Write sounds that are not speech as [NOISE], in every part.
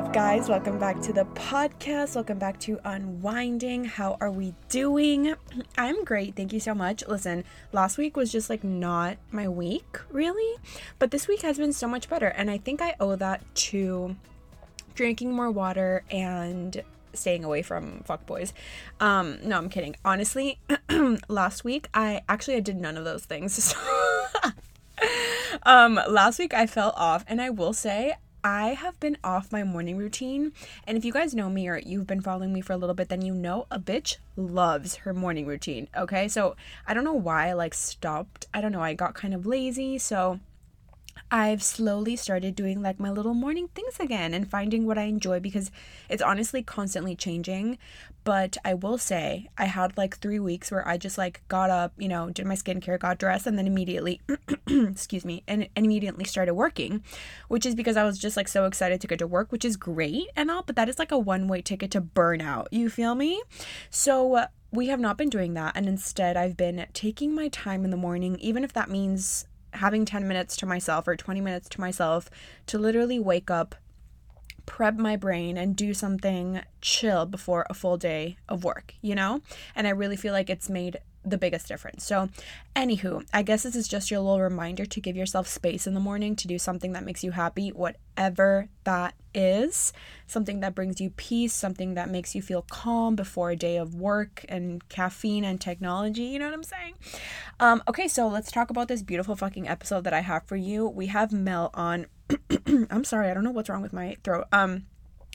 Up, guys? Welcome back to the podcast. Welcome back to Unwinding. How are we doing? [CLEARS THROAT] I'm great. Thank you so much. Listen, last week was just like not my week, really, but this week has been so much better. And I think I owe that to drinking more water and staying away from fuckboys. Um, no, I'm kidding. Honestly, [CLEARS THROAT] last week I actually I did none of those things. [LAUGHS] um, last week I fell off, and I will say I have been off my morning routine. And if you guys know me or you've been following me for a little bit, then you know a bitch loves her morning routine. Okay. So I don't know why I like stopped. I don't know. I got kind of lazy. So I've slowly started doing like my little morning things again and finding what I enjoy because it's honestly constantly changing. But I will say, I had like three weeks where I just like got up, you know, did my skincare, got dressed, and then immediately, [CLEARS THROAT] excuse me, and, and immediately started working, which is because I was just like so excited to get to work, which is great and all, but that is like a one way ticket to burnout. You feel me? So, uh, we have not been doing that. And instead, I've been taking my time in the morning, even if that means having 10 minutes to myself or 20 minutes to myself to literally wake up, prep my brain, and do something chill before a full day of work, you know? And I really feel like it's made the biggest difference. So, anywho, I guess this is just your little reminder to give yourself space in the morning to do something that makes you happy, whatever that is. Something that brings you peace, something that makes you feel calm before a day of work and caffeine and technology. You know what I'm saying? Um, okay, so let's talk about this beautiful fucking episode that I have for you. We have Mel on. [CLEARS THROAT] I'm sorry, I don't know what's wrong with my throat. Um,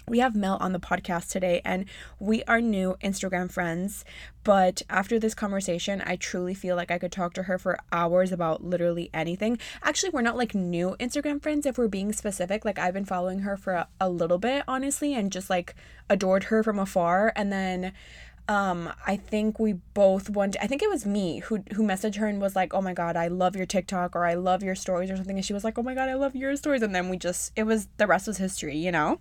we have Mel on the podcast today, and we are new Instagram friends. But after this conversation, I truly feel like I could talk to her for hours about literally anything. Actually, we're not like new Instagram friends if we're being specific. Like, I've been following her for a, a little bit, honestly, and just like adored her from afar. And then um i think we both wanted i think it was me who who messaged her and was like oh my god i love your tiktok or i love your stories or something. And she was like oh my god i love your stories. And then we just it was the rest was history you know?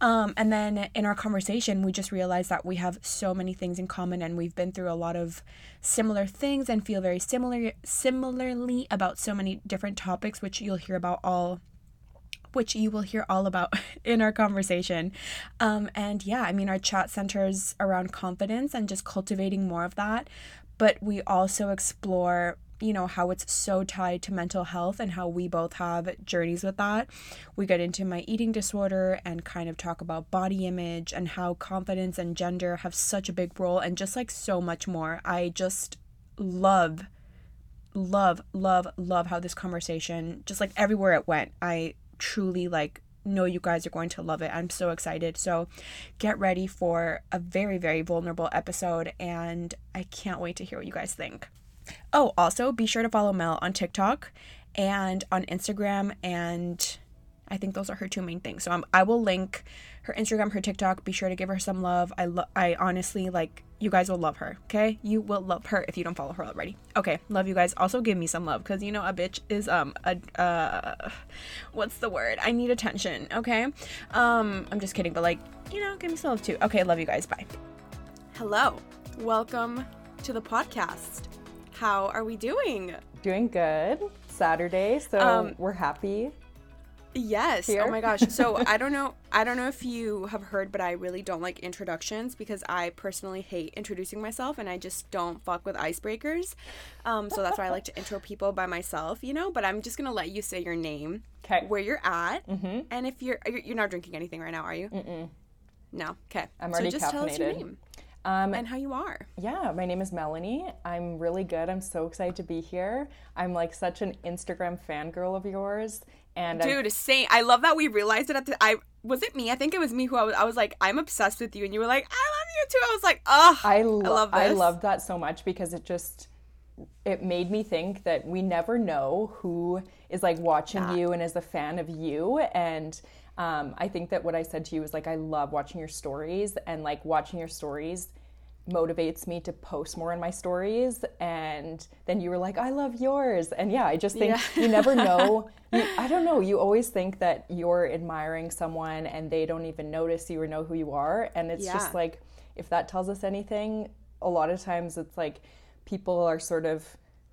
Um and then in our conversation we just realized that we have so many things in common and we've been through a lot of similar things and feel very similar similarly about so many different topics which you'll hear about all which you will hear all about [LAUGHS] in our conversation. Um, and yeah, I mean, our chat centers around confidence and just cultivating more of that. But we also explore, you know, how it's so tied to mental health and how we both have journeys with that. We get into my eating disorder and kind of talk about body image and how confidence and gender have such a big role and just like so much more. I just love love love love how this conversation just like everywhere it went i truly like know you guys are going to love it. I'm so excited. So get ready for a very, very vulnerable episode, and I can't wait to hear what you guys think. Oh, also be sure to follow Mel on TikTok and on Instagram, and I think those are her two main things. So um, I will link her Instagram, her TikTok. Be sure to give her some love. I lo- I honestly like you guys will love her. Okay, you will love her if you don't follow her already. Okay, love you guys. Also give me some love because you know a bitch is um a uh what's the word? I need attention. Okay, um I'm just kidding, but like you know give me some love too. Okay, love you guys. Bye. Hello, welcome to the podcast. How are we doing? Doing good. Saturday, so um, we're happy Yes. Here? Oh my gosh. So [LAUGHS] I don't know. I don't know if you have heard, but I really don't like introductions because I personally hate introducing myself, and I just don't fuck with icebreakers. Um, so that's why I like to [LAUGHS] intro people by myself, you know. But I'm just gonna let you say your name, okay, where you're at, mm-hmm. and if you're you're not drinking anything right now, are you? Mm-mm. No. Okay. I'm already so just. Tell us your name. Um, and how you are. Yeah, my name is Melanie. I'm really good. I'm so excited to be here. I'm like such an Instagram fangirl of yours And I- Dude, same. I love that we realized it at the. I was it me. I think it was me who I was. I was like, I'm obsessed with you, and you were like, I love you too. I was like, oh, I, lo- I love I love that so much because it just it made me think that we never know who is like watching you and is a fan of you and um, I think that what I said to you was like I love watching your stories and like watching your stories motivates me to post more in my stories and then you were like I love yours and yeah I just think you never [LAUGHS] know you, I don't know you always think that you're admiring someone and they don't even notice you or know who you are and it's Yeah. just like if that tells us anything a lot of times it's like people are sort of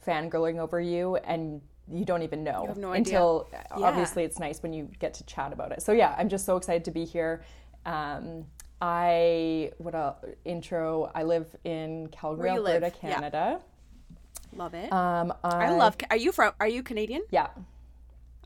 fangirling over you and you don't even know have no idea. until Yeah. obviously it's nice when you get to chat about it so yeah i'm just so excited to be here um, i what a intro i live in calgary alberta live, yeah. canada love it. um, I, I love. Are you from? Are you Canadian? yeah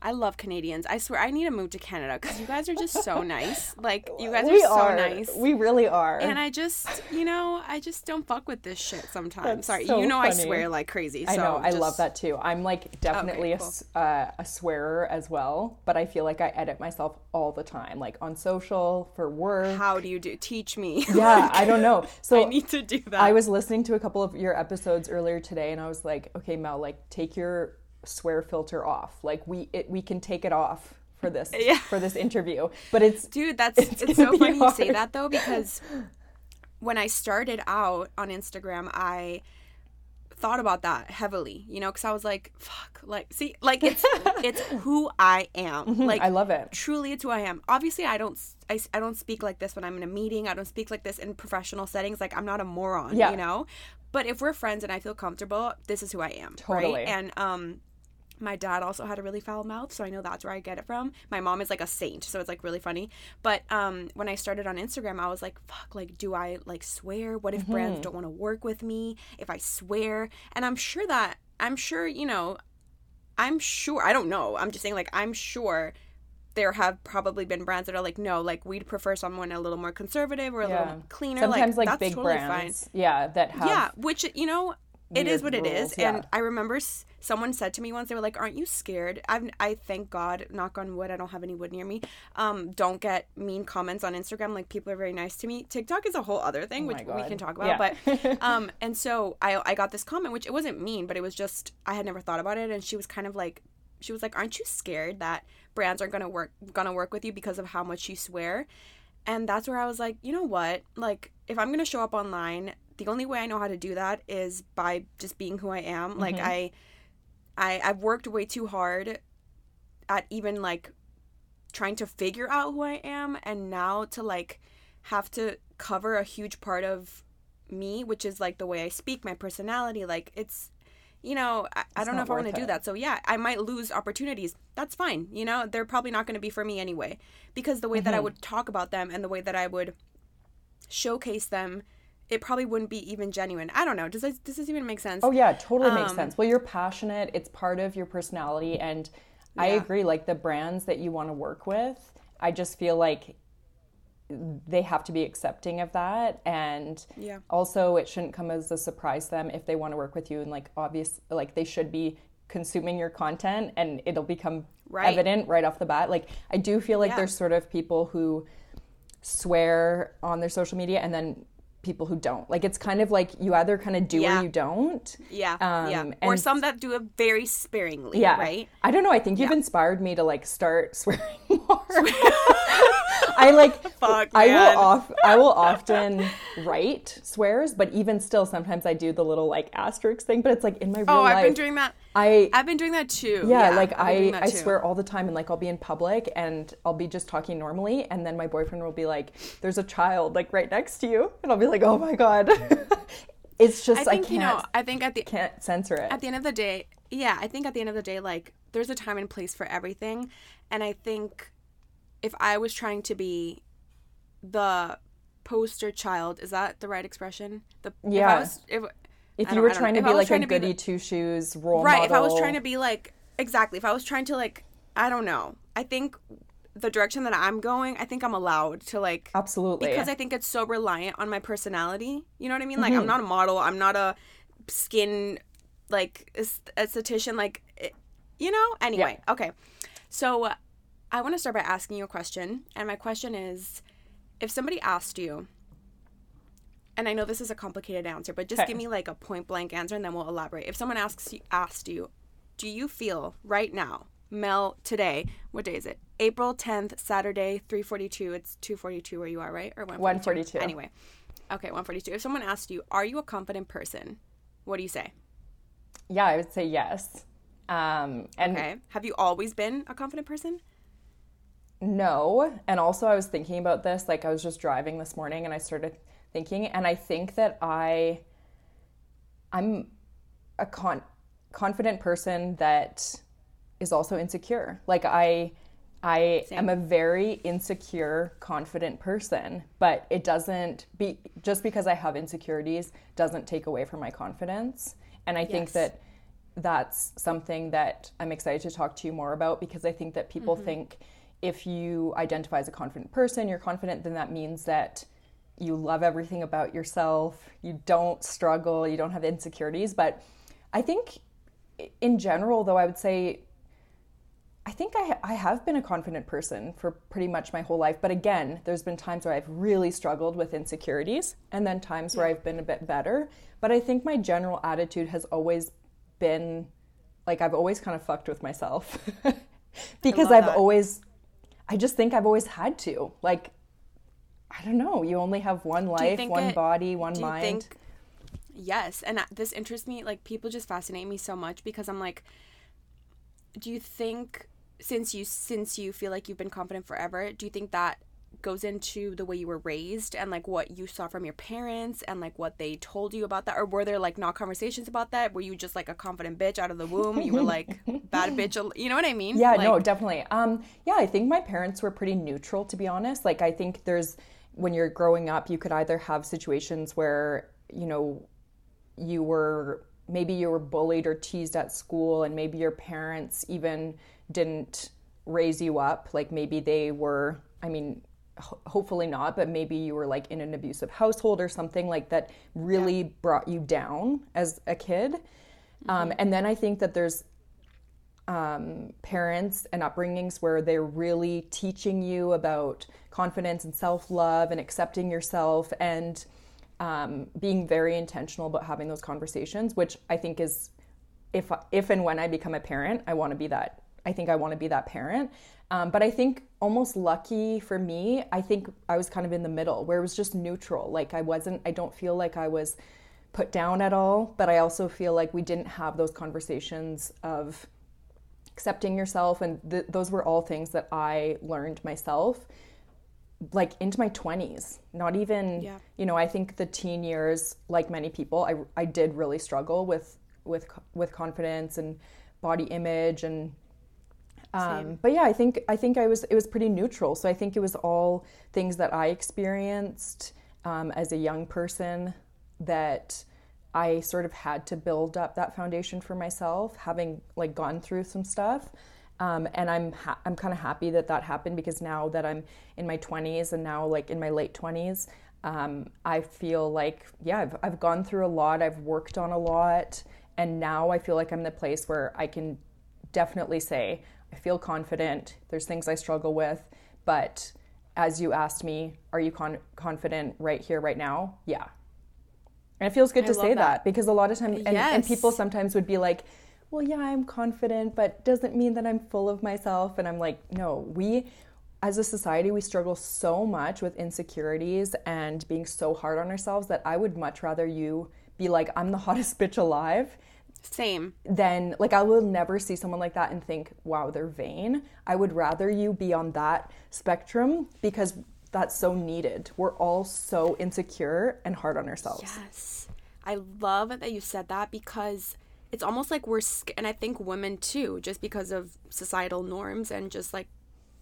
I love Canadians. I swear, I need to move to Canada because you guys are just so [LAUGHS] nice. Like you guys we are so are nice. we really are and I just, you know, I just don't fuck with this shit sometimes. That's Sorry, so you know I swear like crazy. So I know, I love that too. I'm like definitely a cool. a a, uh, a swearer as well, but I feel like I edit myself all the time, like on social, for work. How do you do? Teach me. [LAUGHS] yeah, I don't know. [LAUGHS] So I need to do that. I was listening to a couple of your episodes earlier today, and I was like, okay, Mel, like take your swear filter off. Like we it, we can take it off for this [LAUGHS] Yeah. for this interview, but it's Dude, that's it's, gonna so funny you say that though because when I started out on Instagram, I thought about that heavily, you know, because I was like, "Fuck!" Like, see, like it's [LAUGHS] it's who I am. Like, Mm-hmm. I love it. truly, it's who I am. Obviously, I don't I, I don't speak like this when I'm in a meeting. I don't speak like this in professional settings. Like, I'm not a moron, Yeah. you know. But if we're friends and I feel comfortable, this is who I am, Totally. right? And um, my dad also had a really foul mouth, so I know that's where I get it from. My mom is like a saint, so it's like really funny. But um, when I started on Instagram, I was like, "Fuck! Like, do I like swear? What if Mm-hmm. brands don't want to work with me if I swear?" And I'm sure that I'm sure you know, I'm sure I don't know. I'm just saying like I'm sure there have probably been brands that are like, no, like we'd prefer someone a little more conservative or a yeah. little cleaner. Sometimes like, that's big totally brands, yeah, that have yeah, which you know, it is what it is. yeah. And I remember s- someone said to me once, they were like, "Aren't you scared?" I've, I thank God, knock on wood, I don't have any wood near me. Um, don't get mean comments on Instagram. Like people are very nice to me. TikTok is a whole other thing, which Oh my we can talk about. Yeah. But [LAUGHS] um, and so I I got this comment, which it wasn't mean, but it was just I had never thought about it, and she was kind of like. She was like, "Aren't you scared that brands aren't gonna work gonna work with you because of how much you swear?" And that's where I was like, you know what? Like, if I'm gonna show up online, the only way I know how to do that is by just being who I am. Like, I, I, I've worked way too hard at even like trying to figure out who I am, and now to like have to cover a huge part of me, which is like the way I speak, my personality. Like, it's you know, I, I don't know if I want to do that. So yeah, I might lose opportunities. That's fine. You know, they're probably not going to be for me anyway, because the way that I Mm-hmm. would talk about them and the way that I would showcase them, it probably wouldn't be even genuine. I don't know. Does this, does this even make sense? Oh yeah, totally makes Um, sense. Well, you're passionate. It's part of your personality, and I agree. Like the brands that you want to work with, I just feel like they have to be accepting of that, and Yeah. also it shouldn't come as a surprise to them if they want to work with you. And like obvious, like they should be consuming your content, and it'll become Right. evident right off the bat. Like I do feel like Yeah. there's sort of people who swear on their social media, and then people who don't. Like it's kind of like you either kind of do Yeah. or you don't. Yeah, Um, yeah. Or some that do it very sparingly, Yeah. right? I don't know. I think you've inspired me to like start [LAUGHS] swearing. [LAUGHS] I like Fuck, I will off I will often write swears, but even still sometimes I do the little like asterisk thing, but it's like in my oh, real Oh, life. I've been doing that. I I've been doing that too. yeah, like been doing I I swear all the time and like I'll be in public and I'll be just talking normally and then my boyfriend will be like there's a child like right next to you and I'll be like oh my god. [LAUGHS] it's just I I, think can't you know. I think at the can't censor it. at the end of the day, yeah, I think at the end of the day, like there's a time and place for everything, and I think if I was trying to be the poster child, is that the right expression? The If Yeah. I was, if, if you were trying to be like a trying to be the- goody two shoes role right, model, if I was trying to be like exactly, if I was trying to like, I don't know. I think the direction that I'm going, I think I'm allowed to like absolutely because I think it's so reliant on my personality. You know what I mean? Like Mm-hmm. I'm not a model. I'm not a skin like esthetician. Like it- you know. Anyway, okay. So I want to start by asking you a question. And my question is if somebody asked you, and I know this is a complicated answer, but just Okay. give me like a point blank answer and then we'll elaborate. If someone asks you, asked you, do you feel right now, Mel, today, what day is it? April 10th, Saturday, 342. It's 242 where you are, right? Or 142. Anyway. Okay, 142. If someone asked you, are you a confident person? What do you say? Yeah, I would say yes. Um, and Okay. Have you always been a confident person? No. And also, I was thinking about this. Like, I was just driving this morning and I started thinking, and I think that I, I'm a con- confident person that is also insecure. Like, I, I am a very insecure, confident person, but it doesn't be just because I have insecurities doesn't take away from my confidence. And I think that that's something that I'm excited to talk to you more about because I think that people Mm-hmm. think if you identify as a confident person, you're confident, then that means that you love everything about yourself, you don't struggle, you don't have insecurities. But I think in general, though, I would say I think I, I have been a confident person for pretty much my whole life. But again, there's been times where I've really struggled with insecurities and then times where I've been a bit better. But I think my general attitude has always been like I've always kind of fucked with myself [LAUGHS] because I've that. always, I just think I've always had to. Like, I don't know, you only have one life, one it- body, one do you mind. think yes and uh, this interests me like people just fascinate me so much because i'm like do you think since you since you feel like you've been confident forever do you think that goes into the way you were raised and like what you saw from your parents and like what they told you about that or were there like not conversations about that were you just like a confident bitch out of the womb you were like [LAUGHS] bad bitch you know what i mean Yeah, like, no, definitely. Um, yeah, I think my parents were pretty neutral, to be honest. Like, I think there's when you're growing up, you could either have situations where you know you were maybe you were bullied or teased at school, and maybe your parents even didn't raise you up. Like, maybe they were. I mean. Ho- Hopefully not, but maybe you were like in an abusive household or something like that really brought you down as a kid. Um, and then I think that there's um, parents and upbringings where they're really teaching you about confidence and self love and accepting yourself and um, being very intentional about having those conversations, which I think is if if and when I become a parent, I want to be that. I think I want to be that parent. Um, but I think almost lucky for me, I think I was kind of in the middle where it was just neutral. Like I wasn't. I don't feel like I was put down at all, but I also feel like we didn't have those conversations of accepting yourself and th- those were all things that i learned myself like into my 20s not even Yeah. you know i think the teen years like many people i, I did really struggle with with with confidence and body image and um, but yeah i think i think i was it was pretty neutral so i think it was all things that i experienced um, as a young person that I sort of had to build up that foundation for myself, having like gone through some stuff. Um, and I'm ha- I'm kind of happy that that happened because now that I'm in my 20s and now like in my late 20s, um, I feel like yeah I've I've gone through a lot. I've worked on a lot, and now I feel like I'm the place where I can definitely say I feel confident. There's things I struggle with, but as you asked me, are you con- confident right here, right now? Yeah, and it feels good to say that. that. because a lot of times, and, and people sometimes would be like, well, yeah, I'm confident, but doesn't mean that I'm full of myself. And I'm like, no, we, as a society, we struggle so much with insecurities and being so hard on ourselves that I would much rather you be like, I'm the [LAUGHS] hottest bitch alive same then like I will never see someone like that and think, wow, they're vain. I would rather you be on that spectrum because that's so needed. We're all so insecure and hard on ourselves. Yes. I love that you said that because it's almost like we're, and I think women too, just because of societal norms and just like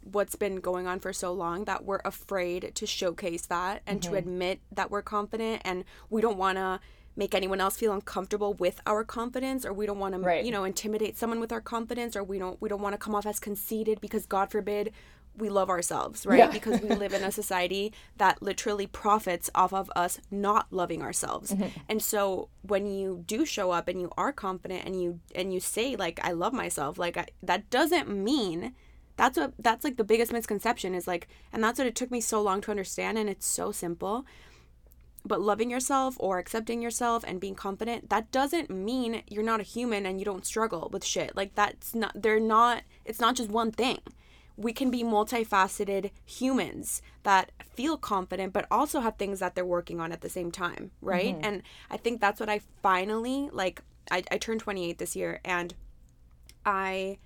what's been going on for so long, that we're afraid to showcase that and to mm-hmm. admit that we're confident and we don't want to make anyone else feel uncomfortable with our confidence or we don't want to Right. you know intimidate someone with our confidence or we don't we don't want to come off as conceited because god forbid we love ourselves right Yeah. because we live in a society that literally profits off of us not loving ourselves Mm-hmm. and so when you do show up and you are confident and you and you say like i love myself like I, that doesn't mean That's what that's like the biggest misconception is like and that's what it took me so long to understand and it's so simple. But loving yourself or accepting yourself and being confident, that doesn't mean you're not a human and you don't struggle with shit. Like that's not they're not it's not just one thing. We can be multifaceted humans that feel confident but also have things that they're working on at the same time, right? Mm-hmm. And I think that's what I finally like I, I turned 28 this year and I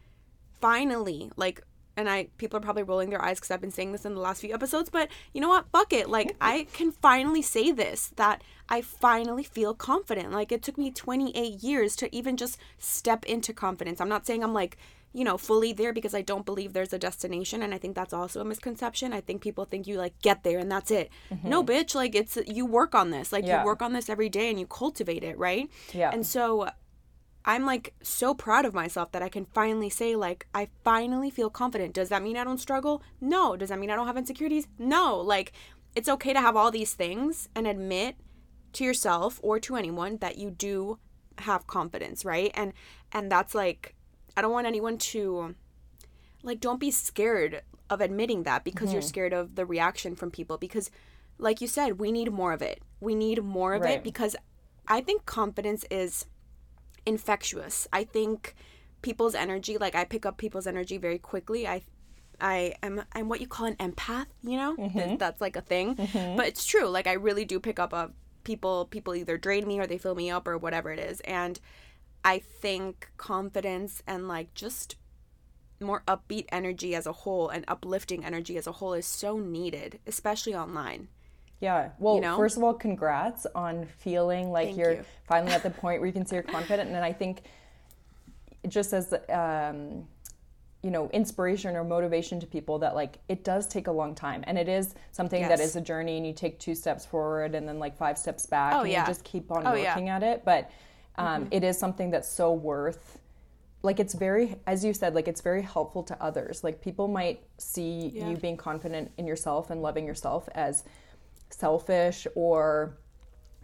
finally like and I people are probably rolling their eyes because I've been saying this in the last few episodes, but you know what? Fuck it. Like I [LAUGHS] can finally say this that I finally feel confident. Like it took me 28 years to even just step into confidence. I'm not saying I'm like you know fully there because I don't believe there's a destination, and I think that's also a misconception. I think people think you like get there and that's it. No, mm-hmm. bitch. Like it's you work on this. Like Yeah. you work on this every day and you cultivate it, right? Yeah. And so I'm like so proud of myself that I can finally say like I finally feel confident. Does that mean I don't struggle? No. Does that mean I don't have insecurities? No. Like it's okay to have all these things and admit to yourself or to anyone that you do have confidence, right? And and that's like I don't want anyone to like don't be scared of admitting that because you're scared of the reaction from people because like you said, we need more of it. We need more of Right. it because I think confidence is infectious. I think people's energy, like I pick up people's energy very quickly. I I am I'm what you call an empath, you know? Mm-hmm. That's like a thing. Mm-hmm. But it's true. Like I really do pick up a people people either drain me or they fill me up or whatever it is. And I think confidence and like just more upbeat energy as a whole and uplifting energy as a whole is so needed, especially online. Yeah. Well, know? first of all, congrats on feeling like Thank you're you. [LAUGHS] finally at the point where you can say you're confident. And I think just as um, you know, inspiration or motivation to people that like it does take a long time, and it is something that Yes. is a journey, and you take two steps forward and then like five steps back, Oh, and yeah. you just keep on Oh, yeah. working at it. But um, it is something that's so worth like it's very as you said like it's very helpful to others like people might see Yeah. you being confident in yourself and loving yourself as selfish or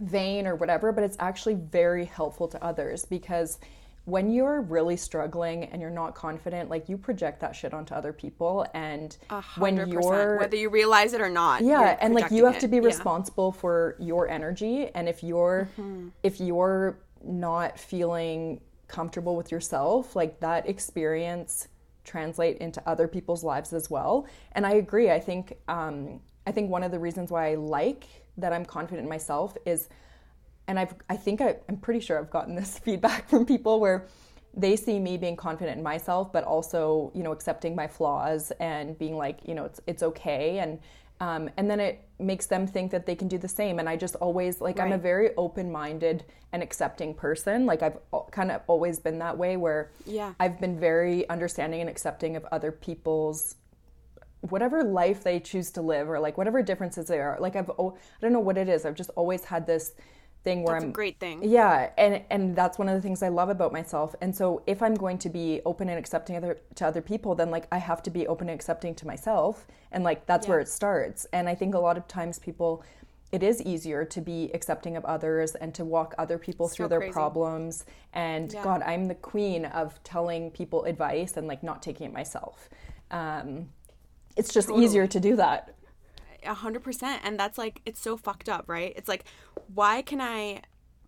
vain or whatever but it's actually very helpful to others because when you're really struggling and you're not confident like you project that shit onto other people and A when you're whether you realize it or not. yeah and like you have to it. be Yeah. responsible for your energy and if you're Mm-hmm. if you're not feeling comfortable with yourself like that experience translate into other people's lives as well and i agree i think um i think one of the reasons why i like that i'm confident in myself is and I've I think I, I'm pretty sure I've gotten this [LAUGHS] feedback from people where they see me being confident in myself, but also you know accepting my flaws and being like you know it's it's okay and um, and then it makes them think that they can do the same. And I just always like I'm a very open minded and accepting person. Like I've kind of always been that way where Yeah. I've been very understanding and accepting of other people's whatever life they choose to live or like whatever differences there are like i've oh, i don't know what it is i've just always had this thing where That's i'm a great thing. yeah and and that's one of the things i love about myself and so if i'm going to be open and accepting other to other people then like i have to be open and accepting to myself and like that's where it starts and i think a lot of times people it is easier to be accepting of others and to walk other people through their crazy. problems and Yeah. god i'm the queen of telling people advice and like not taking it myself um, it's just easier to do that A hundred percent. And that's like it's so fucked up, right? It's like, why can I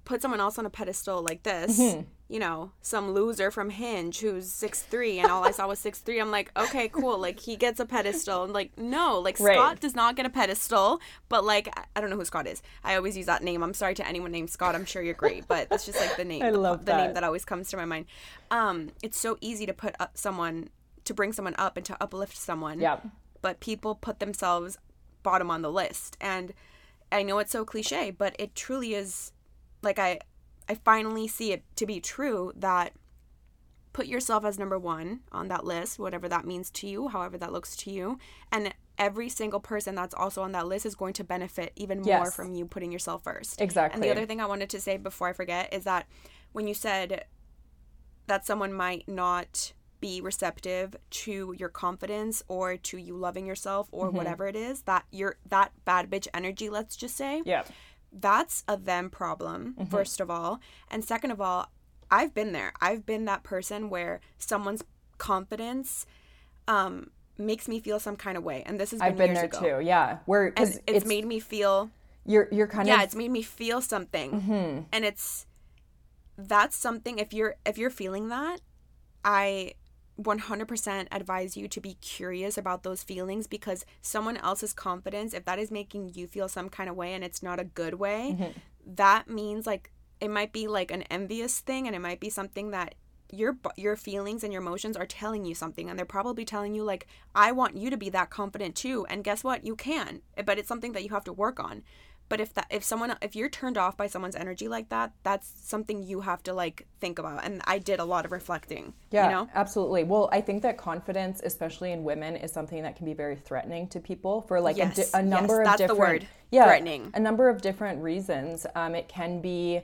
put someone else on a pedestal like this? Mm-hmm. You know, some loser from Hinge who's six three and all I saw was six three. I'm like, okay, cool. Like he gets a pedestal. And like, no, like Right. Scott does not get a pedestal. But like I- don't know who Scott is. I always use that name. I'm sorry to anyone named Scott. I'm sure you're great, but that's just like the [LAUGHS] name. I the, love the name that. that always comes to my mind. Um, it's so easy to put up someone to bring someone up and to uplift someone. Yeah but people put themselves bottom on the list. And i know it's so cliche but it truly is like i i finally see it to be true that put yourself as number one on that list whatever that means to you however that looks to you. And every single person that's also on that list is going to benefit even more Yes. from you putting yourself first. Exactly. and the other thing i wanted to say before i forget is that when you said that someone might not be receptive to your confidence or to you loving yourself or whatever it is that you're that bad bitch energy let's just say. Yeah. That's a them problem first of all. And second of all i've been there. I've been that person where someone's confidence um, makes me feel some kind of way, and this has been I've been there ago. too. Yeah, where because it's, made me feel you're you're kind of yeah it's made me feel something. Mm-hmm. and it's that's something if you're if you're feeling that i 100% advise you to be curious about those feelings because someone else's confidence if that is making you feel some kind of way and it's not a good way Mm-hmm. that means like it might be like an envious thing and it might be something that your your feelings and your emotions are telling you something and they're probably telling you like I want you to be that confident too and guess what you can but it's something that you have to work on but if that if someone if you're turned off by someone's energy like that that's something you have to like think about and I did a lot of reflecting Yeah, you know absolutely. Well, I think that confidence, especially in women, is something that can be very threatening to people for like a, Yes, di- a yes, number that's of the different word, yeah, threatening. a number of different reasons. Um, it can be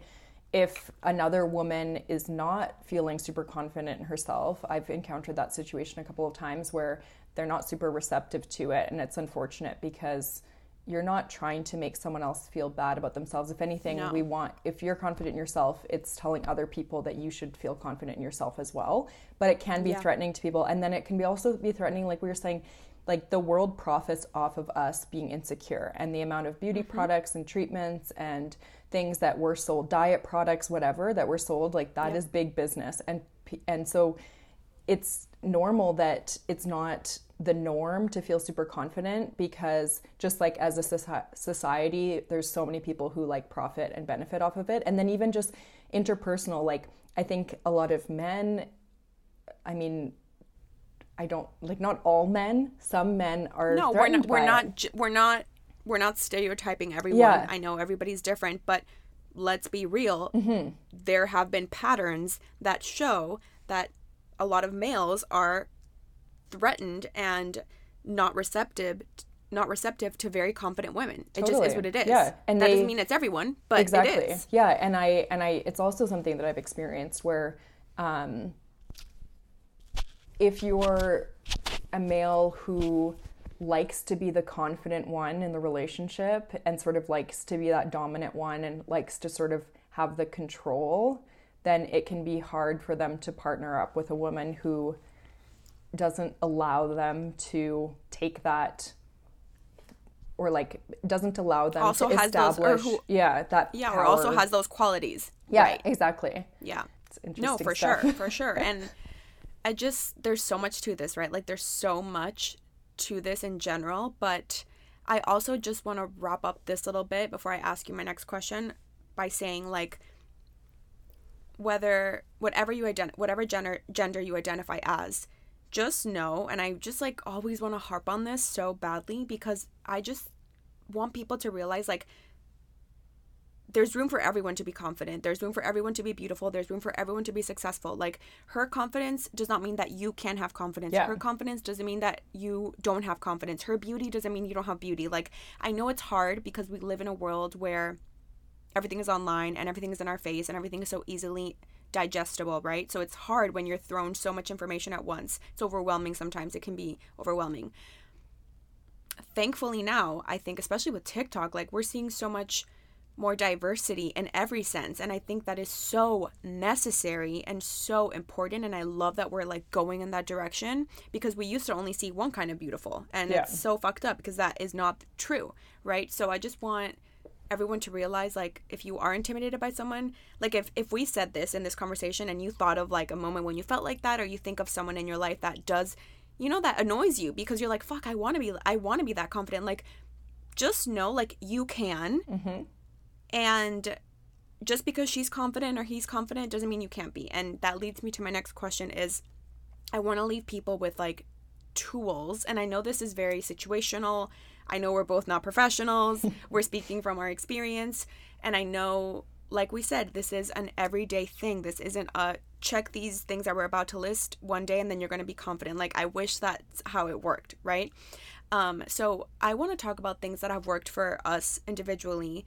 if another woman is not feeling super confident in herself. I've encountered that situation a couple of times where they're not super receptive to it, and it's unfortunate because you're not trying to make someone else feel bad about themselves. If anything, No. we want if you're confident in yourself, it's telling other people that you should feel confident in yourself as well. But it can be Yeah. threatening to people, and then it can be also be threatening, like we were saying, like the world profits off of us being insecure and the amount of beauty mm-hmm. products and treatments and things that were sold, diet products, whatever that were sold, like that is big business, and and so it's normal that it's not the norm to feel super confident because just like as a society there's so many people who like profit and benefit off of it and then even just interpersonal like i think a lot of men i mean i don't like not all men some men are no we're not we're not we're not we're not stereotyping everyone Yeah. i know everybody's different but let's be real Mm-hmm. there have been patterns that show that a lot of males are threatened and not receptive not receptive to very confident women. It just is what it is. Yeah, and that they- doesn't mean it's everyone but exactly. it is. Yeah and i and i it's also something that i've experienced where um if you're a male who likes to be the confident one in the relationship and sort of likes to be that dominant one and likes to sort of have the control then it can be hard for them to partner up with a woman who doesn't allow them to take that or like doesn't allow them Also to has those- or establish who- yeah that yeah or also has those qualities. Yeah right. exactly. Yeah. It's no for stuff. sure for sure. And i just there's so much to this right? Like there's so much to this in general but i also just want to wrap up this little bit before i ask you my next question by saying like whether whatever you ident- whatever gender gender you identify as just know and i just like always want to harp on this so badly because i just want people to realize like there's room for everyone to be confident. There's room for everyone to be beautiful. There's room for everyone to be successful. Like her confidence does not mean that you can't have confidence. Yeah. Her confidence doesn't mean that you don't have confidence. Her beauty doesn't mean you don't have beauty. Like I know it's hard because we live in a world where everything is online and everything is in our face and everything is so easily digestible, right? So it's hard when you're thrown so much information at once. It's overwhelming sometimes. It can be overwhelming. Thankfully now, I think especially with TikTok, like we're seeing so much more diversity in every sense and i think that is so necessary and so important and i love that we're like going in that direction because we used to only see one kind of beautiful and Yeah. it's so fucked up because that is not true right so i just want everyone to realize like if you are intimidated by someone like if if we said this in this conversation and you thought of like a moment when you felt like that or you think of someone in your life that does you know that annoys you because you're like fuck i want to be i want to be that confident like just know like you can mm-hmm. and just because she's confident or he's confident doesn't mean you can't be. And that leads me to my next question is I want to leave people with like tools and I know this is very situational. I know we're both not professionals. [LAUGHS] we're speaking from our experience and I know like we said this is an everyday thing. This isn't a check these things that we're about to list one day and then you're going to be confident. Like I wish that's how it worked, right? Um, so I want to talk about things that have worked for us individually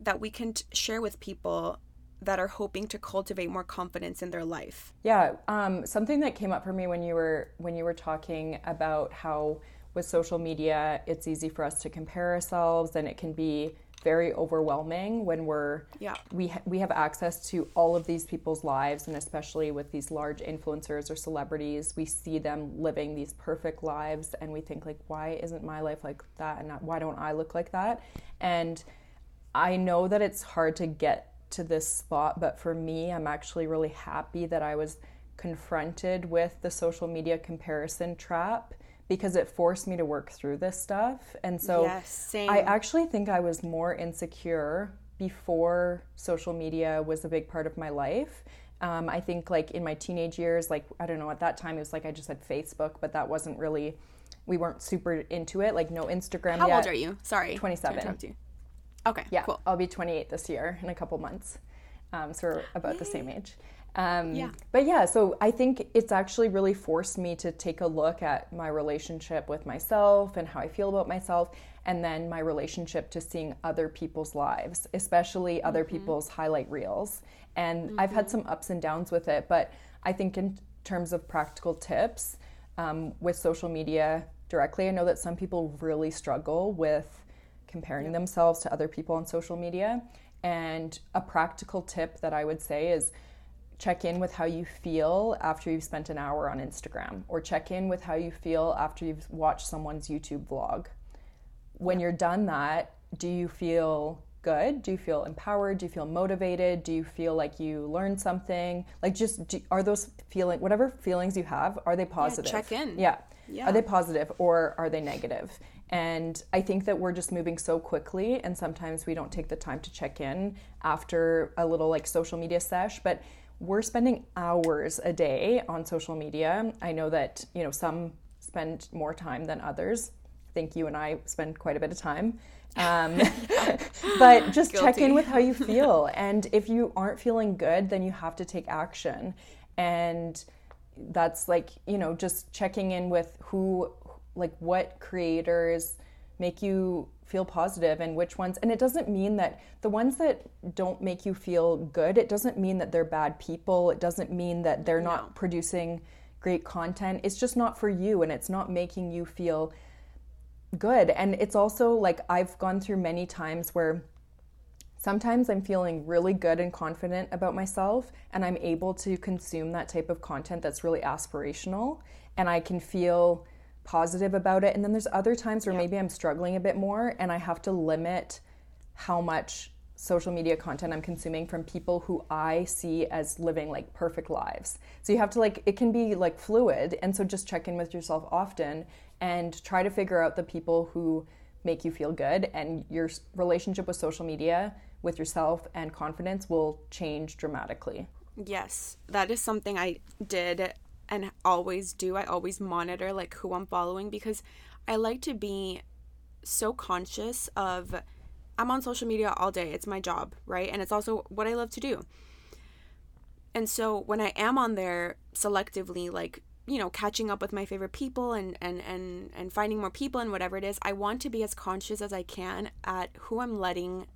that we can t- share with people that are hoping to cultivate more confidence in their life. Yeah, um, something that came up for me when you were when you were talking about how with social media it's easy for us to compare ourselves and it can be very overwhelming when we're Yeah. we ha- we have access to all of these people's lives and especially with these large influencers or celebrities we see them living these perfect lives and we think like why isn't my life like that and not, why don't I look like that and I know that it's hard to get to this spot but for me I'm actually really happy that I was confronted with the social media comparison trap because it forced me to work through this stuff and so Yes. I actually think I was more insecure before social media was a big part of my life. Um, I think like in my teenage years, like I don't know, at that time it was like I just had Facebook, but that wasn't really, we weren't super into it. Like no Instagram How yet. old are you? Sorry. 27. Okay. Yeah, Cool. I'll be 28 this year in a couple months. Um, so we're about the same age. Um, Yeah. But yeah, so I think it's actually really forced me to take a look at my relationship with myself and how I feel about myself, and then my relationship to seeing other people's lives, especially other people's highlight reels. And I've had some ups and downs with it, but I think in terms of practical tips um, with social media directly, I know that some people really struggle with comparing themselves to other people on social media. And a practical tip that I would say is check in with how you feel after you've spent an hour on Instagram, or check in with how you feel after you've watched someone's YouTube vlog. When you're done that, do you feel good? Do you feel empowered? Do you feel motivated? Do you feel like you learned something? Like, just do, are those feeling whatever feelings you have? Are they positive? check in. Yeah. Yeah. Are they positive or are they negative? And I think that we're just moving so quickly, and sometimes we don't take the time to check in after a little like social media sesh. But we're spending hours a day on social media. I know that you know some spend more time than others. I think you and I spend quite a bit of time. Um, [LAUGHS] but just check in with how you [LAUGHS] feel. and if you aren't feeling good, then you have to take action. And that's like you know just checking in with who like what creators make you feel positive and which ones and it doesn't mean that the ones that don't make you feel good it doesn't mean that they're bad people. It doesn't mean that they're not producing great content. It's just not for you and it's not making you feel good. And it's also like I've gone through many times where sometimes I'm feeling really good and confident about myself, and I'm able to consume that type of content that's really aspirational, and I can feel positive about it. And then there's other times where maybe I'm struggling a bit more, and I have to limit how much social media content I'm consuming from people who I see as living like perfect lives. So you have to like, it can be like fluid. And so just check in with yourself often and try to figure out the people who make you feel good and your relationship with social media with yourself and confidence will change dramatically. Yes, that is something I did and always do. I always monitor like who I'm following because I like to be so conscious of I'm on social media all day. It's my job, right? And it's also what I love to do. And so when I am on there selectively like you know catching up with my favorite people and and and and finding more people and whatever it is i want to be as conscious as i can at who i'm letting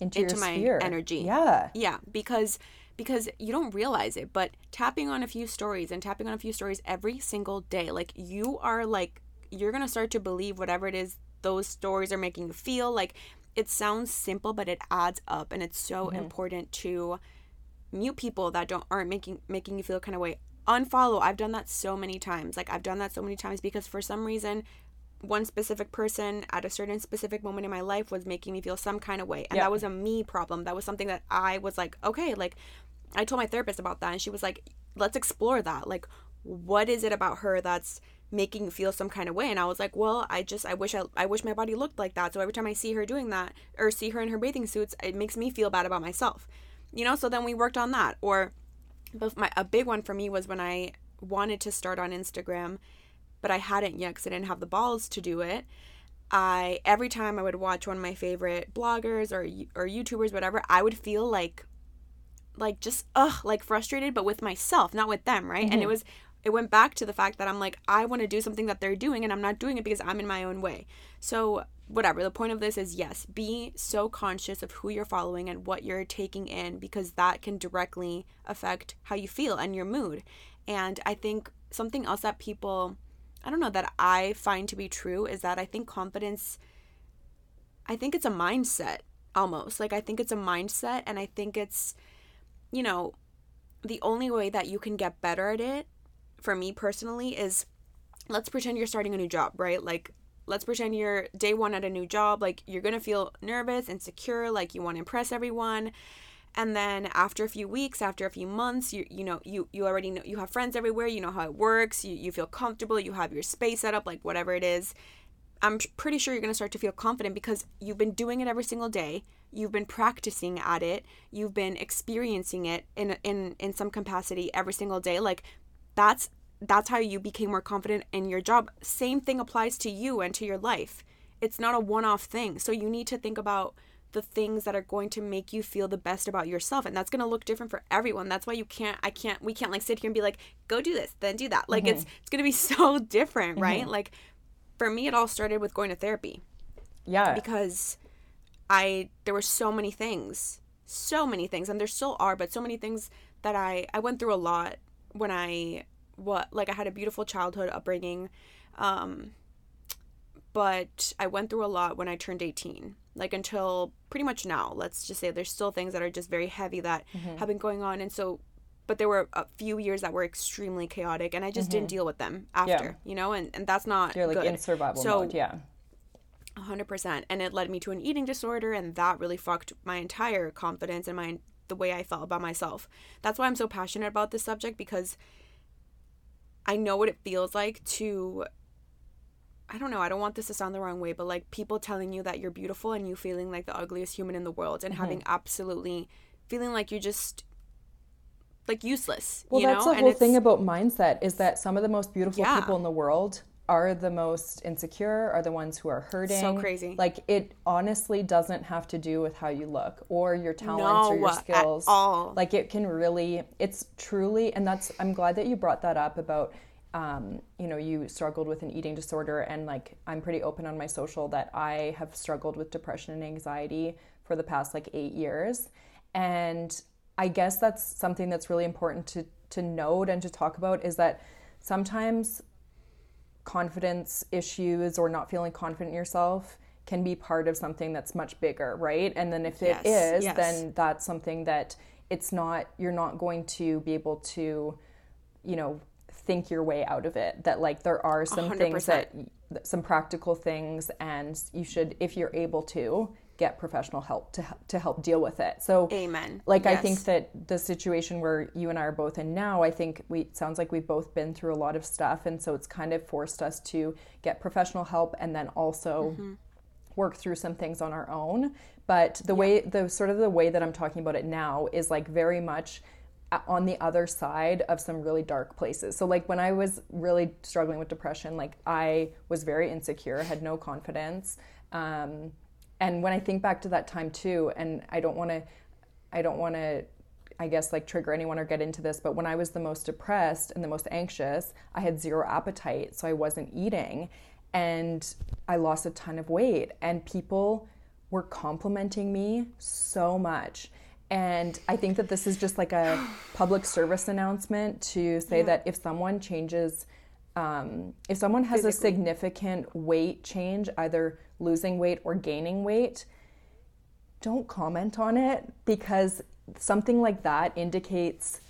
Into, Into my sphere. energy. Yeah. Yeah, because because you don't realize it, but tapping on a few stories and tapping on a few stories every single day, like you are like you're going to start to believe whatever it is those stories are making you feel. Like it sounds simple, but it adds up and it's so mm-hmm. important to mute people that don't aren't making making you feel kind of way. Unfollow. I've done that so many times. Like I've done that so many times because for some reason one specific person at a certain specific moment in my life was making me feel some kind of way and that was a me problem that was something that i was like okay like i told my therapist about that and she was like let's explore that. Like what is it about her that's making you feel some kind of way? And i was like well i just i wish i, I wish my body looked like that. So every time i see her doing that or see her in her bathing suits it makes me feel bad about myself you know? So then we worked on that. Or my a big one for me was when i wanted to start on instagram but I hadn't yet because I didn't have the balls to do it. I every time I would watch one of my favorite bloggers or or YouTubers, whatever, I would feel like, like just ugh, like frustrated, but with myself, not with them, right? And it mm-hmm. was, it went back to the fact that I'm like, I want to do something that they're doing, and I'm not doing it because I'm in my own way. So whatever. The point of this is yes, be so conscious of who you're following and what you're taking in because that can directly affect how you feel and your mood. And I think something else that people I don't know that I find to be true is that I think confidence I think it's a mindset. almost. Like I think it's a mindset and I think it's you know, the only way that you can get better at it for me personally is let's pretend you're starting a new job, right? Like let's pretend you're day 1 at a new job, like you're to feel nervous, insecure, like you want to impress everyone. And then after a few weeks, after a few months, you you know, you you already know you have friends everywhere, you know how it works, you you feel comfortable, you have your space set up like whatever it is. I'm pretty sure you're going to start to feel confident because you've been doing it every single day. You've been practicing at it. You've been experiencing it in in in some capacity every single day. Like that's that's how you became more confident in your job. Same thing applies to you and to your life. It's not a one-off thing. So you need to think about the things that are going to make you feel the best about yourself and that's going to look different for everyone that's why you can't i can't we can't like sit here and be like go do this then do that like mm-hmm. it's it's going to be [LAUGHS] so different right mm-hmm. like for me it all started with going to therapy. Yeah. Because i there were so many things so many things and there still are but so many things that i i went through a lot when i what like i had a beautiful childhood upbringing um but i went through a lot when i turned 18 like until pretty much now. Let's just say there's still things that are just very heavy that mm-hmm. have been going on and so but there were a few years that were extremely chaotic and i just mm-hmm. didn't deal with them after yeah. you know and, and that's not you're like good. in survival so, mode yeah 100% and it led me to an eating disorder and that really fucked my entire confidence and my the way i felt about myself that's why i'm so passionate about this subject because i know what it feels like to I don't know, I don't want this to sound the wrong way, but like people telling you that you're beautiful and you feeling like the ugliest human in the world and mm-hmm. having absolutely feeling like you're just like useless. Well, that's know? the whole thing about mindset is that some of the most beautiful yeah. people in the world are the most insecure, are the ones who are hurting. So crazy. Like it honestly doesn't have to do with how you look or your talents no, or your skills. At all. Like it can really, it's truly, and that's, I'm glad that you brought that up about um, you know, you struggled with an eating disorder, and like I'm pretty open on my social that I have struggled with depression and anxiety for the past like eight years. And I guess that's something that's really important to, to note and to talk about is that sometimes confidence issues or not feeling confident in yourself can be part of something that's much bigger, right? And then if yes, it is, yes. then that's something that it's not, you're not going to be able to, you know, think your way out of it that like there are some 100%. things that some practical things and you should if you're able to get professional help to to help deal with it. So amen. Like yes. I think that the situation where you and I are both in now, I think we sounds like we've both been through a lot of stuff and so it's kind of forced us to get professional help and then also mm-hmm. work through some things on our own. But the yeah. way the sort of the way that I'm talking about it now is like very much on the other side of some really dark places. So like when I was really struggling with depression, like I was very insecure, had no confidence. Um, and when I think back to that time too, and I don't want to, I don't want to, I guess like trigger anyone or get into this, but when I was the most depressed and the most anxious, I had zero appetite, so I wasn't eating, and I lost a ton of weight, and people were complimenting me so much and I think that this is just like a [SIGHS] public service announcement to say yeah. that if someone changes, um, if someone has Physically. a significant weight change, either losing weight or gaining weight, don't comment on it because something like that indicates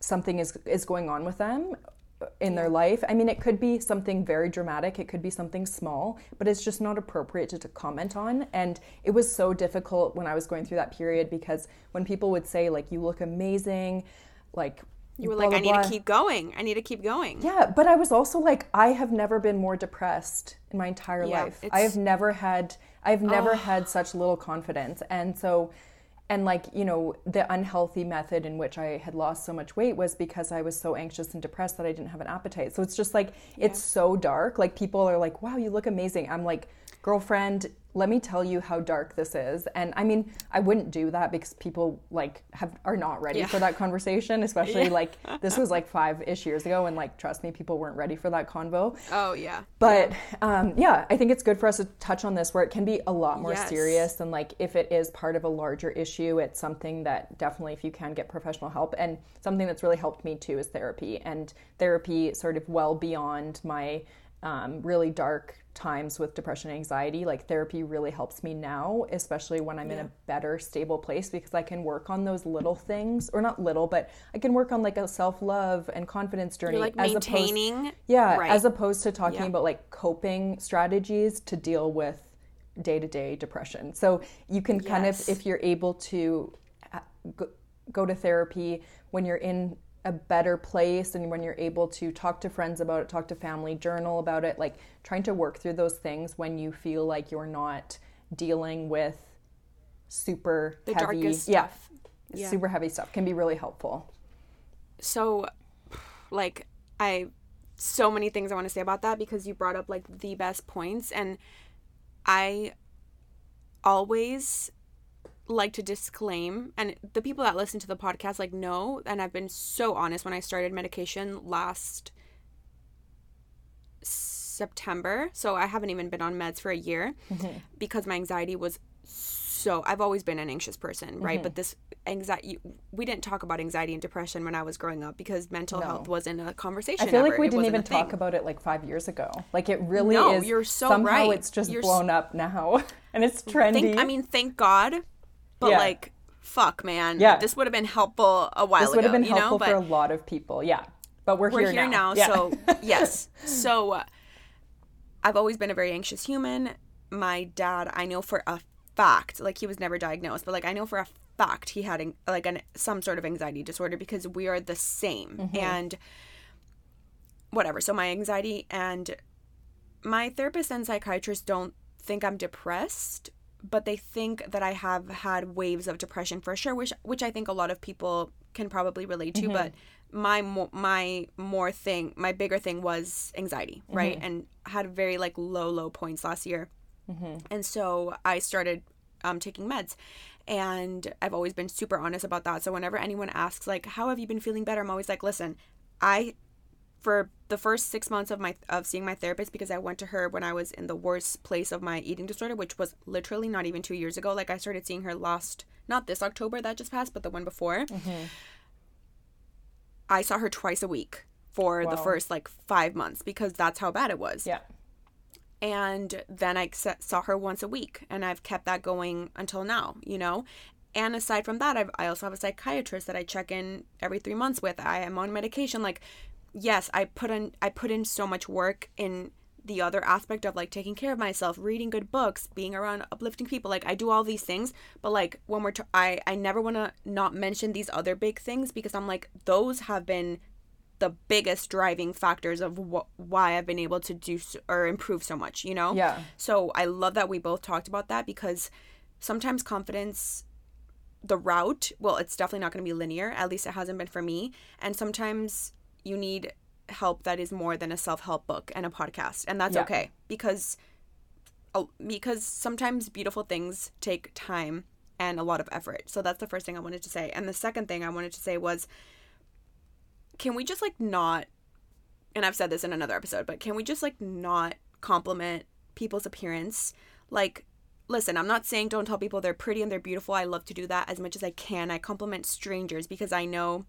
something is is going on with them in their life. I mean, it could be something very dramatic, it could be something small, but it's just not appropriate to, to, comment on. And it was so difficult when I was going through that period because when people would say, like, you look amazing, like, you were blah, like, blah, I need blah. to keep going. I need to keep going. Yeah, but I was also like, I have never been more depressed in my entire yeah, life. I have never had, I've never oh. had such little confidence. And so, and like you know the unhealthy method in which i had lost so much weight was because i was so anxious and depressed that i didn't have an appetite so it's just like yeah. it's so dark like people are like wow you look amazing i'm like girlfriend let me tell you how dark this is and i mean i wouldn't do that because people like have are not ready yeah. for that conversation especially yeah. like this was like five-ish years ago and like trust me people weren't ready for that convo oh yeah but yeah. um yeah i think it's good for us to touch on this where it can be a lot more yes. serious and like if it is part of a larger issue it's something that definitely if you can get professional help and something that's really helped me too is therapy and therapy sort of well beyond my um, really dark times with depression and anxiety, like therapy really helps me now, especially when I'm in a better, stable place because I can work on those little things, or not little, but I can work on like a self love and confidence journey. You're like as maintaining. Opposed, yeah, Right. as opposed to talking Yeah. about like coping strategies to deal with day to day depression. So you can kind of, if you're able to uh, go to therapy when you're in a better place and when you're able to talk to friends about it, talk to family, journal about it, like trying to work through those things when you feel like you're not dealing with super The heavy, darkest yeah, stuff. Yeah. super heavy stuff can be really helpful. so like i so many things i want to say about that because you brought up like the best points and i always like to disclaim and the people that listen to the podcast like know and i've been so honest when i started medication last september so i haven't even been on meds for a year mm-hmm. because my anxiety was so I've always been an anxious person, right? But mm-hmm. this anxiety, we didn't talk about anxiety and depression when I was growing up because mental health wasn't a conversation. I feel like we It didn't even talk about it like five years ago. Like it really No, is. you're so somehow right. it's just You're s- blown up now, [LAUGHS] and it's trendy. Thank, I mean, thank God, but Yeah. like, fuck, man, Yeah. this would have been helpful a while ago. this would have been you know? helpful But for a lot of people. Yeah, but we're, we're here, now, Yeah. so [LAUGHS] yes. So uh, I've always been a very anxious human. My dad, I know for a fact, like he was never diagnosed, but like I know for a fact he had an- like an some sort of anxiety disorder because we are the same and whatever. So my anxiety and my therapist and psychiatrist don't think I'm depressed, but they think that I have had waves of depression for sure, which which I think a lot of people can probably relate to. But mm-hmm. my mo- my more thing, my bigger thing was anxiety, right? Mm-hmm. And had very like low low points last year, mm-hmm. and so I started um, taking meds. And I've always been super honest about that. So whenever anyone asks like, "How have you been feeling better?" I'm always like, "Listen, I for the first six months of my of seeing my therapist because I went to her when I was in the worst place of my eating disorder, which was literally not even two years ago. Like I started seeing her last not this October that just passed, but the one before. Mm-hmm. I saw her twice a week for the first like five months because that's how bad it was yeah, and then I saw her once a week, and I've kept that going until now, you know. And aside from that, I've, I also have a psychiatrist that I check in every three months with. I am on medication. Like, yes, I put in I put in so much work in the other aspect of like taking care of myself, reading good books, being around uplifting people. Like I do all these things, but like when we're t- I I never want to not mention these other big things because I'm like those have been the biggest driving factors of wh- why I've been able to do so, or improve so much, you know? Yeah. So I love that we both talked about that because sometimes confidence, the route, well, it's definitely not going to be linear. At least it hasn't been for me. And sometimes you need help that is more than a self help book and a podcast. And that's Yeah. okay because, oh, because sometimes beautiful things take time and a lot of effort. So that's the first thing I wanted to say. And the second thing I wanted to say was, can we just like not and I've said this in another episode, but can we just like not compliment people's appearance? Like listen, I'm not saying don't tell people they're pretty and they're beautiful. I love to do that as much as I can. I compliment strangers because I know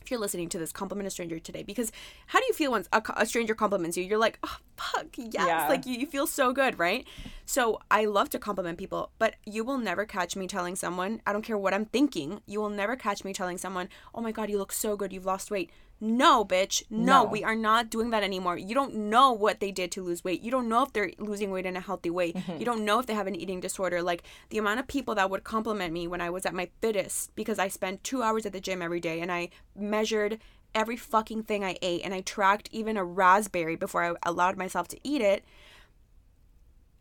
if you're listening to this, compliment a stranger today. Because how do you feel when a, a stranger compliments you? You're like, oh, fuck, yes. Yeah. Like, you, you feel so good, right? So I love to compliment people, but you will never catch me telling someone, I don't care what I'm thinking, you will never catch me telling someone, oh my God, you look so good, you've lost weight. No, bitch. No, No. we are not doing that anymore. You don't know what they did to lose weight. You don't know if they're losing weight in a healthy way. Mm-hmm. You don't know if they have an eating disorder. Like the amount of people that would compliment me when I was at my fittest because I spent two hours at the gym every day and I measured every fucking thing I ate and I tracked even a raspberry before I allowed myself to eat it.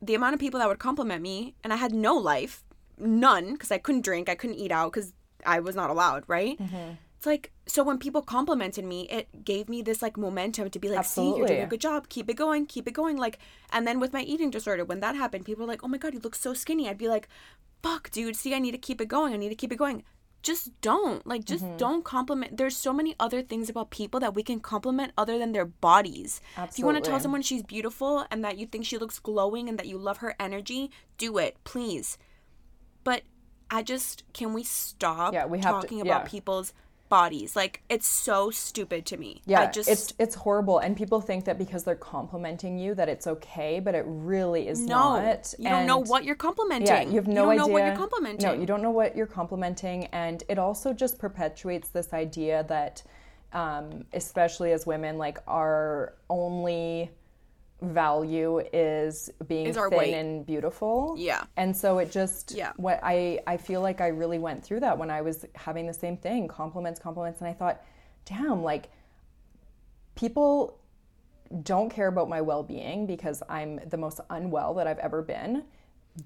The amount of people that would compliment me and I had no life, none, because I couldn't drink, I couldn't eat out because I was not allowed, right? Mm-hmm. It's like so when people complimented me, it gave me this like momentum to be like, "See, you're doing a good job. Keep it going, keep it going." Like, and then with my eating disorder, when that happened, people were like, "Oh my god, you look so skinny." I'd be like, "Fuck, dude. See, I need to keep it going. I need to keep it going." Just don't like, just mm-hmm. don't compliment. There's so many other things about people that we can compliment other than their bodies. Absolutely. If you want to tell someone she's beautiful and that you think she looks glowing and that you love her energy, do it, please. But I just can we stop Yeah, we have to- talking about people's bodies. Like it's so stupid to me. Yeah, I just it's it's horrible, and people think that because they're complimenting you that it's okay, but it really is no. not. You don't know what you're complimenting. Yeah, you have no you don't idea. know what you're complimenting. No, you don't know what you're complimenting, and it also just perpetuates this idea that, um, especially as women, like our only value is being Is thin weight. and beautiful. Yeah. And so it just Yeah. what I I feel like I really went through that when I was having the same thing, compliments, compliments, and I thought, damn, like people don't care about my well-being because I'm the most unwell that I've ever been,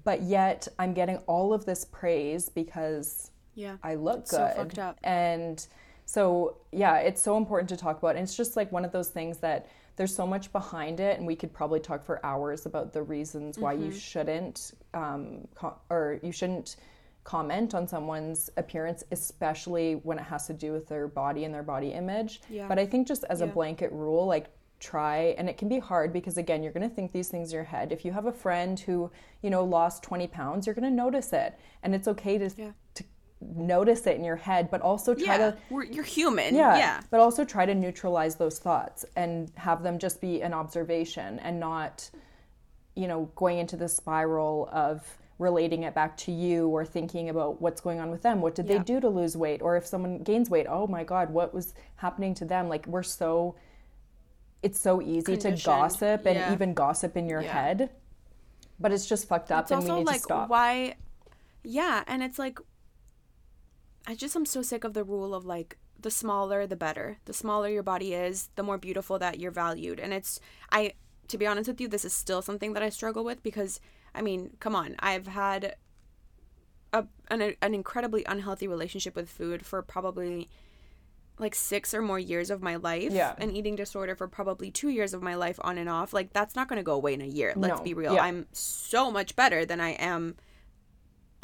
but yet I'm getting all of this praise because Yeah. I look so good. fucked up. And so, yeah, it's so important to talk about. And it's just like one of those things that there's so much behind it, and we could probably talk for hours about the reasons why Mm-hmm. you shouldn't, um, co- or you shouldn't comment on someone's appearance, especially when it has to do with their body and their body image. Yeah. But I think just as a blanket rule, like try and it can be hard because again you're going to think these things in your head if you have a friend who you know lost 20 pounds you're going to notice it and it's okay to, Yeah. to notice it in your head but also try Yeah. to We're, you're human. yeah, Yeah. but also try to neutralize those thoughts and have them just be an observation and not you know going into the spiral of relating it back to you or thinking about what's going on with them what did Yeah. they do to lose weight or if someone gains weight oh my god what was happening to them like we're so it's so easy to gossip and Yeah. even gossip in your head but it's just fucked up It's and we need like to stop why Yeah, and it's like I just am so sick of the rule of like the smaller the better. The smaller your body is, the more beautiful that you're valued. And it's I to be honest with you, this is still something that I struggle with because I mean, come on, I've had a an, an incredibly unhealthy relationship with food for probably like six or more years of my life Yeah. an eating disorder for probably two years of my life on and off like that's not going to go away in a year let's No. be real Yeah. i'm so much better than i am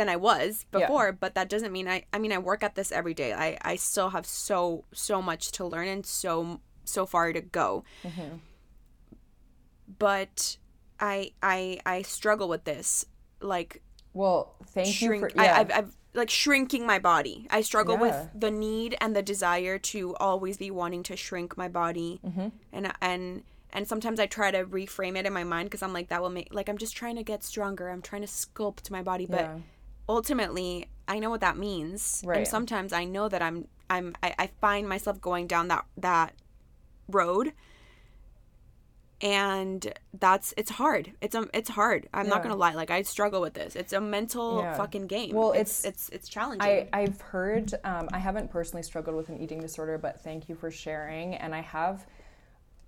than i was Yeah. before but that doesn't mean i i mean i work at this every day i i still have so so much to learn and so so far to go Mm-hmm. but i i i struggle with this like well thank shrink you for I, yeah. I've, I've like shrinking my body i struggle Yeah. with the need and the desire to always be wanting to shrink my body Mm-hmm. and and and sometimes i try to reframe it in my mind because i'm like that will make like i'm just trying to get stronger i'm trying to sculpt my body but Yeah. Ultimately i know what that means. Right. and sometimes i know that i'm i'm I, I find myself going down that that road. And that's it's hard. It's um it's hard. I'm not gonna lie. Like i struggle with this. It's a mental Yeah. fucking game. Well, it's it's- it's it's challenging. I, I've heard, um, I haven't personally struggled with an eating disorder, but thank you for sharing. And I have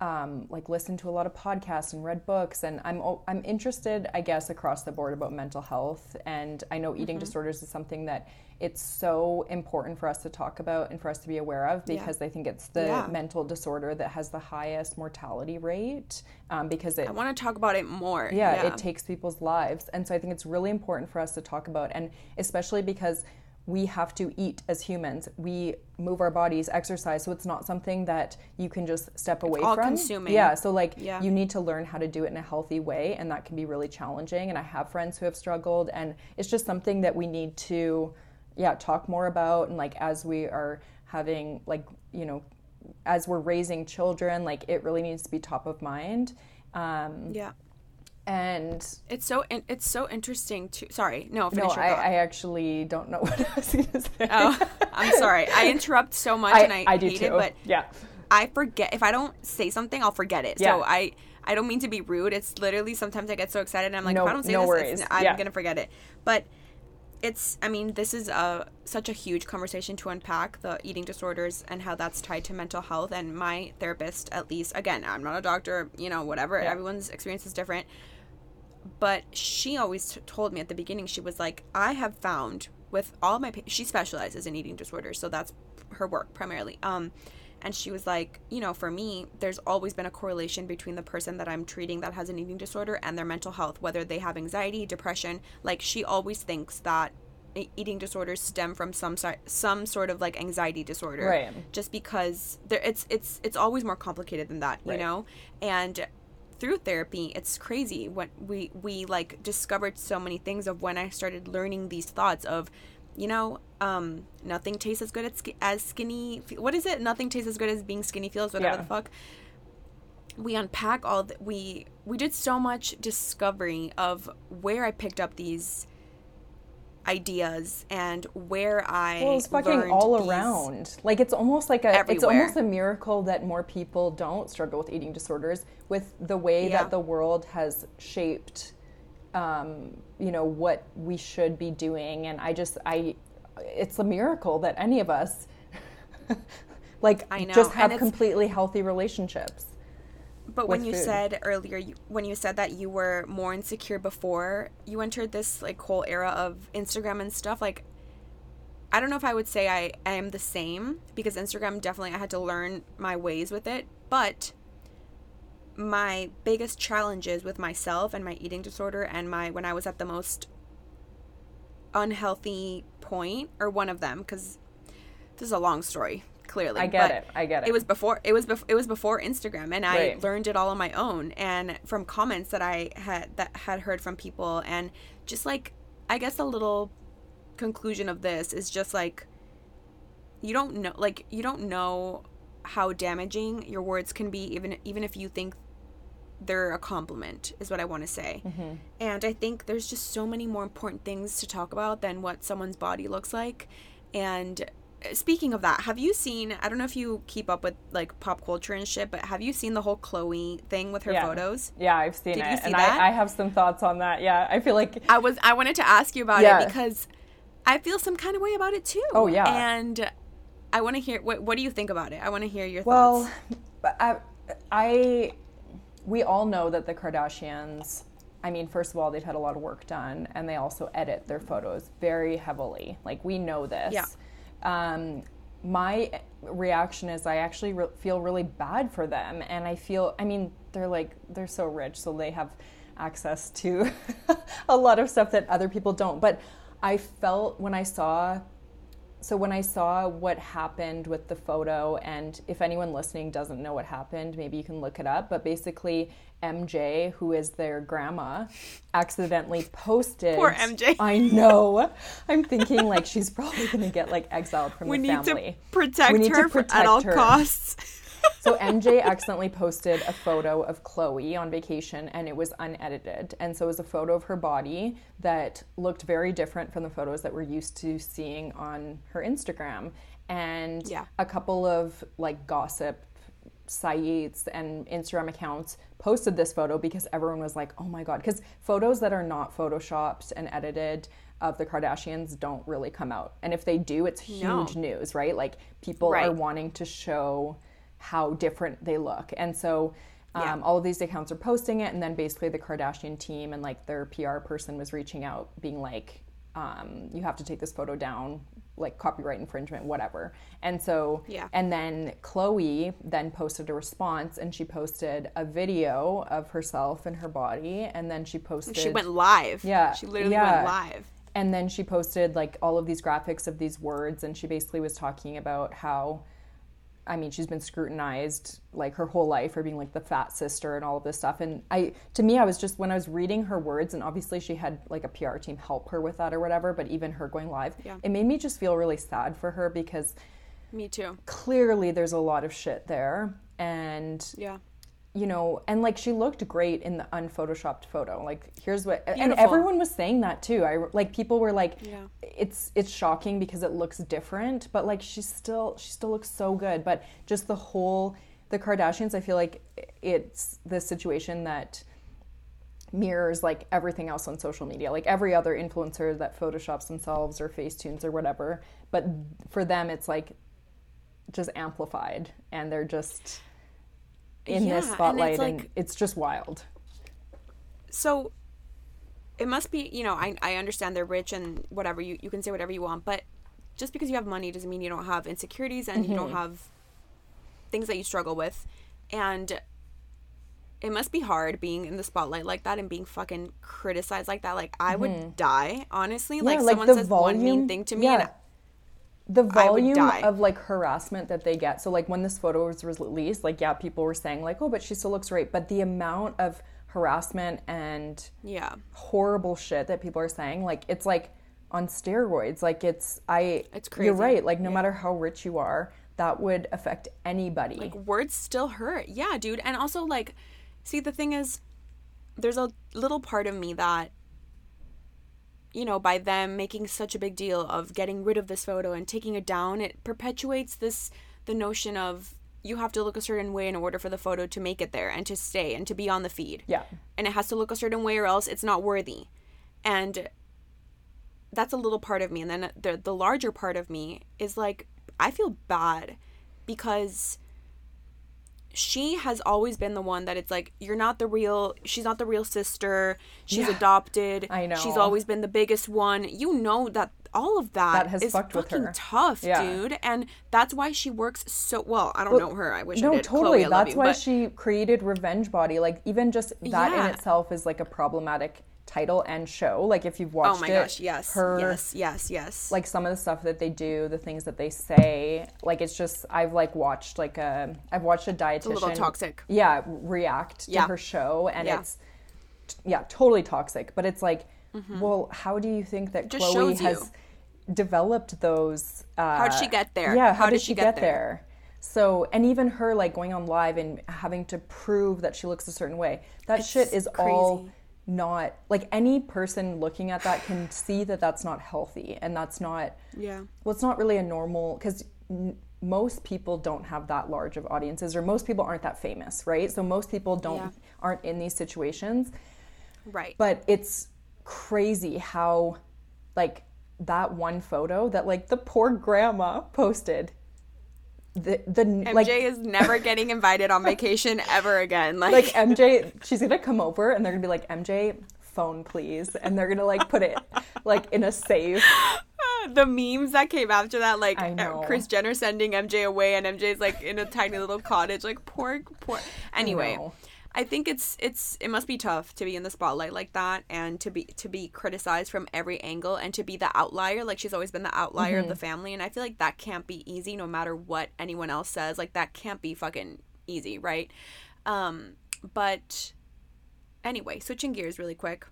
um, like listened to a lot of podcasts and read books, and I'm I'm interested, I guess, across the board about mental health. And I know eating Mm-hmm. disorders is something that it's so important for us to talk about and for us to be aware of Yeah. because I think it's the Yeah. mental disorder that has the highest mortality rate um, because it i want to talk about it more yeah, it takes people's lives. And so I think it's really important for us to talk about, and especially because we have to eat as humans. We move our bodies, exercise, so it's not something that you can just step away all from. consuming. Yeah, so like Yeah. you need to learn how to do it in a healthy way, and that can be really challenging. And I have friends who have struggled, and it's just something that we need to, yeah, talk more about. And like as we are having, like, you know, as we're raising children, like it really needs to be top of mind. Um, yeah and it's so in- it's so interesting to sorry no no, I. I actually don't know [LAUGHS] what I was going to say. oh i'm sorry i [LAUGHS] interrupt so much I, and i, I do hate too. it but yeah. I forget if I don't say something, I'll forget it. Yeah. So I I don't mean to be rude. It's literally sometimes I get so excited and I'm like, No- if I don't say no this. It's, I'm Yeah. gonna forget it. But it's I mean this is a such a huge conversation to unpack the eating disorders and how that's tied to mental health. And my therapist, at least, again, I'm not a doctor. You know, whatever. Yeah. Everyone's experience is different. But she always t- told me at the beginning, she was like, I have found with all my, pa- she specializes in eating disorders, so that's her work primarily. Um, and she was like, you know, for me, there's always been a correlation between the person that I'm treating that has an eating disorder and their mental health, whether they have anxiety, depression. Like she always thinks that eating disorders stem from some si- some sort of like anxiety disorder, Right. Just because there, it's it's it's always more complicated than that, you Right. know. And through therapy, it's crazy what we we like discovered so many things of when I started learning these thoughts of you know, um, nothing tastes as good as, as skinny. What is it? Nothing tastes as good as being skinny feels. Whatever yeah. the fuck. We unpack all the, we we did so much discovery of where I picked up these ideas and where I well, it's fucking all around. Like it's almost like a everywhere. it's almost a miracle that more people don't struggle with eating disorders with the way yeah. that the world has shaped um, you know what we should be doing and I just I it's a miracle that any of us [LAUGHS] like I know. just have completely healthy relationships. But when you food. said earlier, you, when you said that you were more insecure before you entered this like whole era of Instagram and stuff, like I don't know if I would say I, I am the same because Instagram definitely I had to learn my ways with it, but my biggest challenges with myself and my eating disorder and my when I was at the most unhealthy point or one of them because this is a long story clearly. I get it. I get it. It was before it was before it was before Instagram and I learned it all on my own and from comments that I had that had heard from people and just like I guess a little conclusion of this is just like you don't know like you don't know how damaging your words can be even even if you think they're a compliment is what i want to say mm-hmm. and i think there's just so many more important things to talk about than what someone's body looks like and speaking of that, have you seen? I don't know if you keep up with like pop culture and shit, but have you seen the whole Khloe thing with her yeah. photos? Yeah, I've seen Did it, see and I, I, have some thoughts on that. Yeah, I feel like I was. I wanted to ask you about yeah. it because I feel some kind of way about it too. Oh yeah, and I want to hear what. What do you think about it? I want to hear your well, thoughts. Well, I, I, we all know that the Kardashians. I mean, first of all, they've had a lot of work done, and they also edit their photos very heavily. Like we know this. Yeah um, my reaction is I actually re- feel really bad for them. And I feel, I mean, they're like, they're so rich, so they have access to [LAUGHS] a lot of stuff that other people don't. But I felt when I saw so when I saw what happened with the photo, and if anyone listening doesn't know what happened, maybe you can look it up. But basically, MJ, who is their grandma, accidentally posted. Poor MJ. [LAUGHS] I know. I'm thinking like she's probably gonna get like exiled from we the family. We need to protect need her to protect at all her. costs. [LAUGHS] so MJ accidentally posted a photo of Khloe on vacation and it was unedited. And so it was a photo of her body that looked very different from the photos that we're used to seeing on her Instagram. And yeah. a couple of like gossip sites and Instagram accounts posted this photo because everyone was like, oh my God. Because photos that are not photoshopped and edited of the Kardashians don't really come out. And if they do, it's huge no. news, right? Like people right. are wanting to show how different they look. And so um, yeah. all of these accounts are posting it, and then basically the Kardashian team and like their PR person was reaching out, being like, um, "You have to take this photo down, like copyright infringement, whatever." And so, yeah. And then Khloe then posted a response, and she posted a video of herself and her body, and then she posted. She went live. Yeah, she literally yeah. went live. And then she posted like all of these graphics of these words, and she basically was talking about how I mean, she's been scrutinized like her whole life for being like the fat sister and all of this stuff. And I, to me, I was just when I was reading her words, and obviously she had like a PR team help her with that or whatever. But even her going live, yeah. it made me just feel really sad for her because, me too. Clearly, there's a lot of shit there, and yeah, you know, and like she looked great in the unphotoshopped photo. Like here's what Beautiful. and everyone was saying that too. I like people were like yeah. it's it's shocking because it looks different, but like she's still she still looks so good, but just the whole the Kardashians, I feel like it's the situation that mirrors like everything else on social media. Like every other influencer that photoshops themselves or facetunes or whatever, but for them it's like just amplified and they're just in yeah, this spotlight and it's, like, and it's just wild so it must be you know I, I understand they're rich and whatever you, you can say whatever you want but just because you have money doesn't mean you don't have insecurities and mm-hmm. you don't mm-hmm. have things that you struggle with and it must be hard being in the spotlight like that and being fucking criticized like that like i mm-hmm. would die honestly yeah, like, like someone says volume, one mean thing to me yeah the volume of like harassment that they get. So like when this photo was released, like yeah, people were saying like, oh, but she still looks great. But the amount of harassment and yeah horrible shit that people are saying, like it's like on steroids. Like it's I It's crazy. You're right. Like no matter how rich you are, that would affect anybody. like words still hurt yeah dude and also like see the thing is there's a little part of me that you know by them making such a big deal of getting rid of this photo and taking it down it perpetuates this the notion of you have to look a certain way in order for the photo to make it there and to stay and to be on the feed. Yeah. and it has to look a certain way or else it's not worthy. And that's a little part of me. And then the the larger part of me is like I feel bad because she has always been the one that it's like you're not the real she's not the real sister she's Yeah. adopted I know. she's always been the biggest one you know that all of that, That has is fucked with fucking her. tough Yeah. dude and that's why she works so well i don't know her i wish i No, did totally. Khloe, I That's you, why but- she created Revenge Body. Like even just that Yeah. in itself is like a problematic title and show. Like if you've watched oh my it, gosh yes her yes yes yes like some of the stuff that they do, the things that they say, like it's just I've like watched like a I've watched a dietitian little toxic. Yeah, react to Yeah. her show and Yeah. it's yeah, totally toxic. But it's like, well, how do you think that Mm-hmm. Khloe shows you. has developed those uh How'd she get there? Yeah, how, How did, did she get, get there? So, and even her like going on live and having to prove that she looks a certain way. That shit is all crazy. Not like any person looking at that can see that that's not healthy and that's not yeah well, it's not really a normal because n- most people don't have that large of audiences, or most people aren't that famous, right? So most people don't Yeah. aren't in these situations. right But it's crazy how, like, that one photo that like the poor grandma posted. The the MJ like is never [LAUGHS] getting invited on vacation ever again. Like, like MJ, [LAUGHS] she's gonna come over and they're gonna be like MJ, phone please, and they're gonna like put it like in a safe. [GASPS] the memes that came after that, like uh. Kris Jenner sending MJ away, and MJ's like in a tiny little cottage, like poor, poor. Anyway. I think it's it's it must be tough to be in the spotlight like that, and to be to be criticized from every angle, and to be the outlier. Like she's always been the outlier Mm-hmm. of the family, and I feel like that can't be easy, no matter what anyone else says. Like that can't be fucking easy, right? Um, but anyway, switching gears really quick.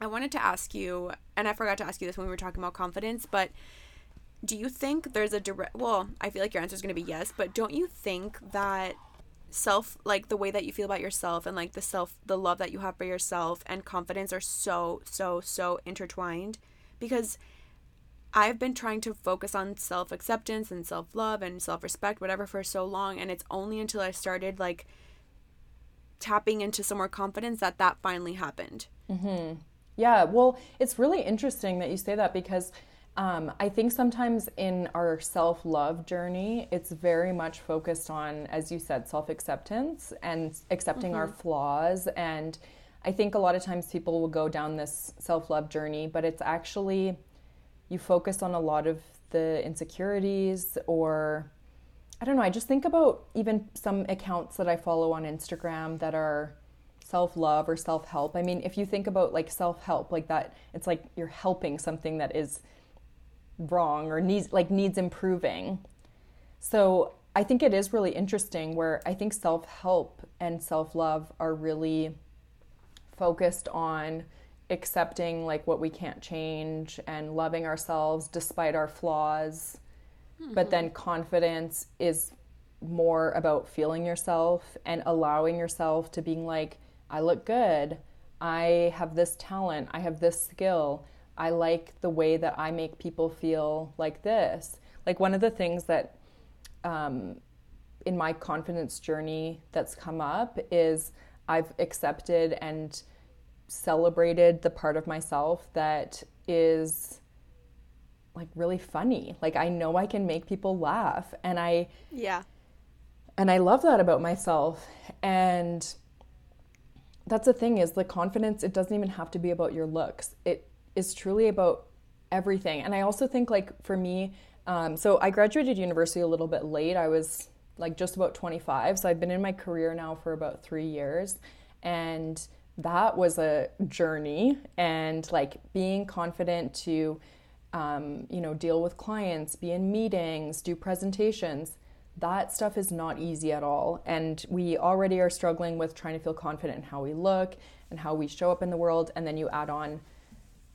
I wanted to ask you, and I forgot to ask you this when we were talking about confidence, but do you think there's a direct, well, I feel like your answer is going to be yes, but don't you think that self, like the way that you feel about yourself and like the self, the love that you have for yourself and confidence are so, so, so intertwined? Because I've been trying to focus on self acceptance and self love and self respect, whatever, for so long. And it's only until I started like tapping into some more confidence that that finally happened. Mm-hmm. Yeah, well, it's really interesting that you say that because um, I think sometimes in our self love journey, it's very much focused on, as you said, self acceptance and accepting our flaws. And I think a lot of times people will go down this self love journey, but it's actually you focus on a lot of the insecurities or I don't know. I just think about even some accounts that I follow on Instagram that are self love or self help. I mean, if you think about like self help, like that, it's like you're helping something that is wrong or needs like needs improving. So I think it is really interesting where I think self help and self love are really focused on accepting like what we can't change and loving ourselves despite our flaws. But then mm-hmm. confidence is more about feeling yourself and allowing yourself to being like, I look good. I have this talent. I have this skill. I like the way that I make people feel like this. Like one of the things that um, in my confidence journey that's come up is I've accepted and celebrated the part of myself that is like really funny. Like I know I can make people laugh and I Yeah. and I love that about myself. And that's the thing is the confidence, it doesn't even have to be about your looks. It is truly about everything. And I also think like for me, um, so I graduated university a little bit late. I was like just about 25. So I've been in my career now for about three years. And that was a journey and like being confident to um, you know deal with clients be in meetings do presentations that stuff is not easy at all and we already are struggling with trying to feel confident in how we look and how we show up in the world and then you add on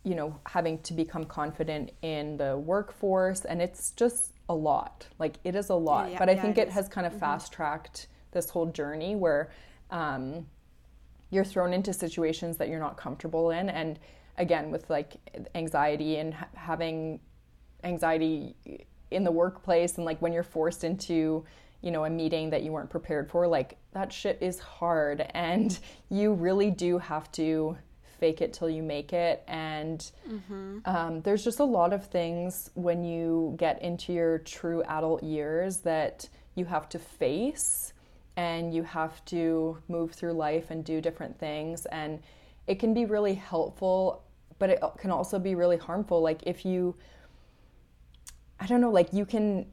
you know, having to become confident in the workforce. And it's just a lot. Like, it is a lot. yeah, but I yeah, think it it, has kind of fast tracked this whole journey where um, you're thrown into situations that you're not comfortable in. And again, with like anxiety and ha- having anxiety in the workplace and like when you're forced into you know a meeting that you weren't prepared for like that shit is hard and you really do have to fake it till you make it. And um, there's just a lot of things when you get into your true adult years that you have to face and you have to move through life and do different things. And it can be really helpful but it can also be really harmful. Like if you I don't know, like you can,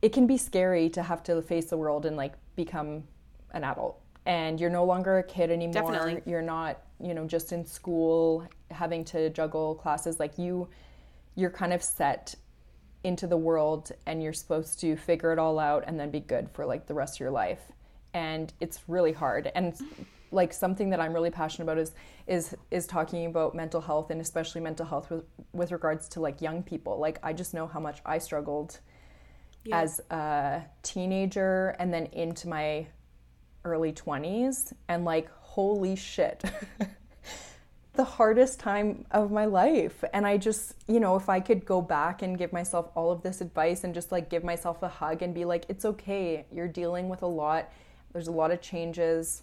it can be scary to have to face the world and like become an adult. And you're no longer a kid anymore. Definitely. You're not, you know, just in school having to juggle classes. Like you, you're kind of set into the world and you're supposed to figure it all out and then be good for like the rest of your life. And it's really hard. And like something that I'm really passionate about is is is talking about mental health and especially mental health with with regards to like young people. Like I just know how much I struggled as a teenager and then into my early 20s and like holy shit. [LAUGHS] the hardest time of my life and I just, you know, if I could go back and give myself all of this advice and just like give myself a hug and be like it's okay. You're dealing with a lot. There's a lot of changes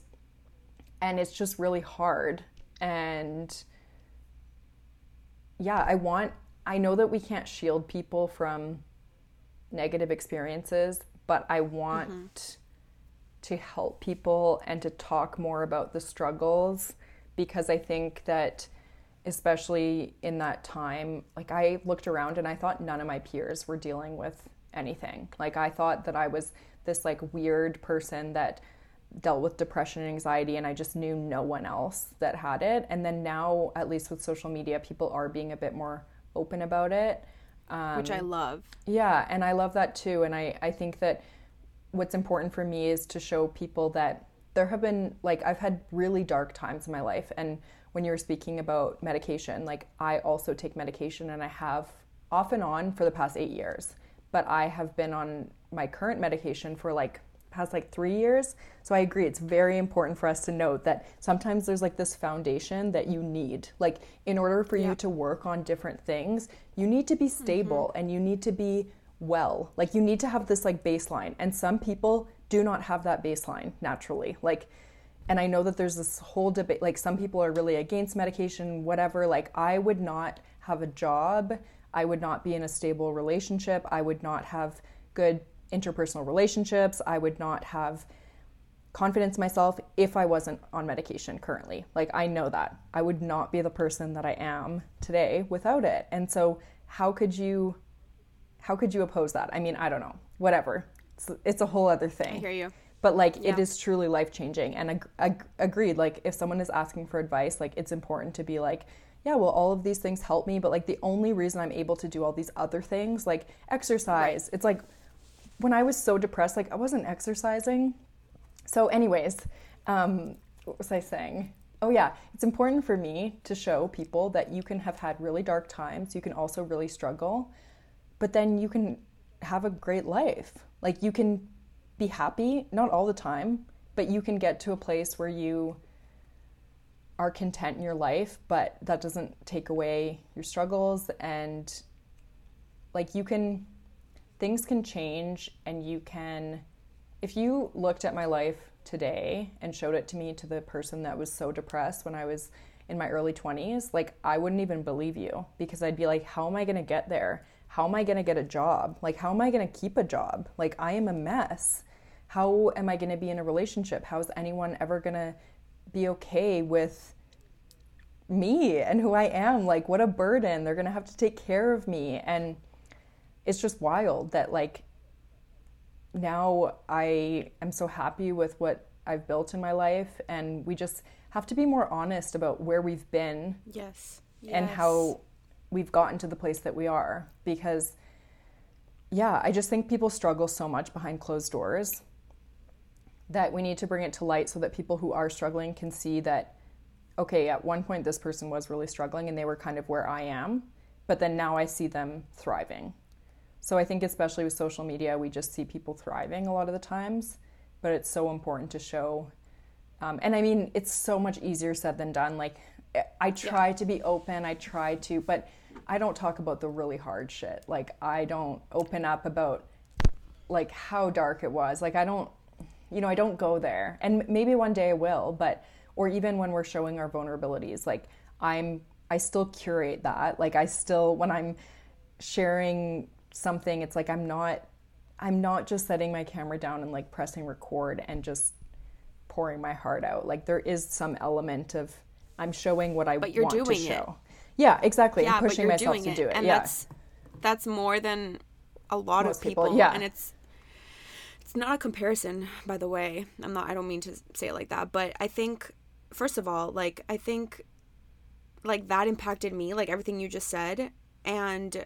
and it's just really hard and yeah i want i know that we can't shield people from negative experiences but i want mm-hmm. To help people and to talk more about the struggles because i think that especially in that time like i looked around and i thought none of my peers were dealing with anything like i thought that i was this like weird person that dealt with depression and anxiety and I just knew no one else that had it. And then now, at least with social media, people are being a bit more open about it. Um, which I love. yeah, and I love that too. And I, I think that what's important for me is to show people that there have been, like, I've had really dark times in my life. And when you were speaking about medication, like, I also take medication and I have off and on for the past eight years. But I have been on my current medication for like past like three years. So I agree, it's very important for us to note that sometimes there's like this foundation that you need. Like, in order for you to work on different things, you need to be mm-hmm. stable and you need to be well. Like, you need to have this like baseline. And some people do not have that baseline naturally. Like, and I know that there's this whole debate, like, some people are really against medication, whatever. Like, I would not have a job. I would not be in a stable relationship. I would not have good interpersonal relationships. I would not have confidence in myself if I wasn't on medication currently. Like, I know that. I would not be the person that I am today without it. And so, how could you? How could you oppose that? I mean, I don't know. Whatever. It's, it's a whole other thing. I hear you. But like, it Yeah. is truly life changing. And ag- ag- agreed. Like, if someone is asking for advice, like, it's important to be like, yeah, well, all of these things help me, but like, the only reason I'm able to do all these other things, like exercise, it's like when I was so depressed, like, I wasn't exercising. So, anyways, um, what was I saying? Oh, yeah, it's important for me to show people that you can have had really dark times. You can also really struggle, but then you can have a great life. Like, you can be happy, not all the time, but you can get to a place where you are content in your life, but that doesn't take away your struggles. And, like, you can, things can change, and you can if you looked at my life today and showed it to me to the person that was so depressed when I was in my early 20s, like I wouldn't even believe you because I'd be like, how am I going to get there? How am I going to get a job? Like, how am I going to keep a job? Like, I am a mess. How am I going to be in a relationship? How is anyone ever going to be okay with me and who I am? Like, what a burden. They're going to have to take care of me. And it's just wild that, like, now I am so happy with what I've built in my life, and we just have to be more honest about where we've been Yes. and how we've gotten to the place that we are. Because, yeah, I just think people struggle so much behind closed doors that we need to bring it to light so that people who are struggling can see that, okay, at one point this person was really struggling and they were kind of where I am, but then now I see them thriving. So I think, especially with social media, we just see people thriving a lot of the times, but it's so important to show. Um, and I mean, it's so much easier said than done. Like, I try yeah. to be open, I try to, but I don't talk about the really hard shit. Like, I don't open up about like how dark it was. Like, I don't, you know, I don't go there. And maybe one day I will, but or even when we're showing our vulnerabilities like i'm i still curate that like i still when i'm sharing something it's like i'm not i'm not just setting my camera down and like pressing record and just pouring my heart out like there is some element of i'm showing what i but you're want doing to show. It. yeah exactly. Yeah, i'm pushing myself to it. do it. And yeah. that's that's more than a lot Most of people, people. yeah. And it's it's not a comparison by the way. I'm not i don't mean to say it like that but i think first of all, like I think like that impacted me, like everything you just said, and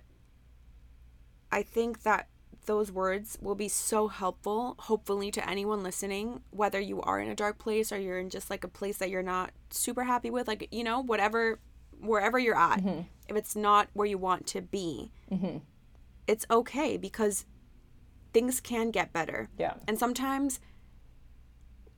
I think that those words will be so helpful, hopefully, to anyone listening, whether you are in a dark place or you're in just like a place that you're not super happy with, like, you know, whatever, wherever you're at, mm-hmm. if it's not where you want to be, mm-hmm. it's okay because things can get better. Yeah. And sometimes,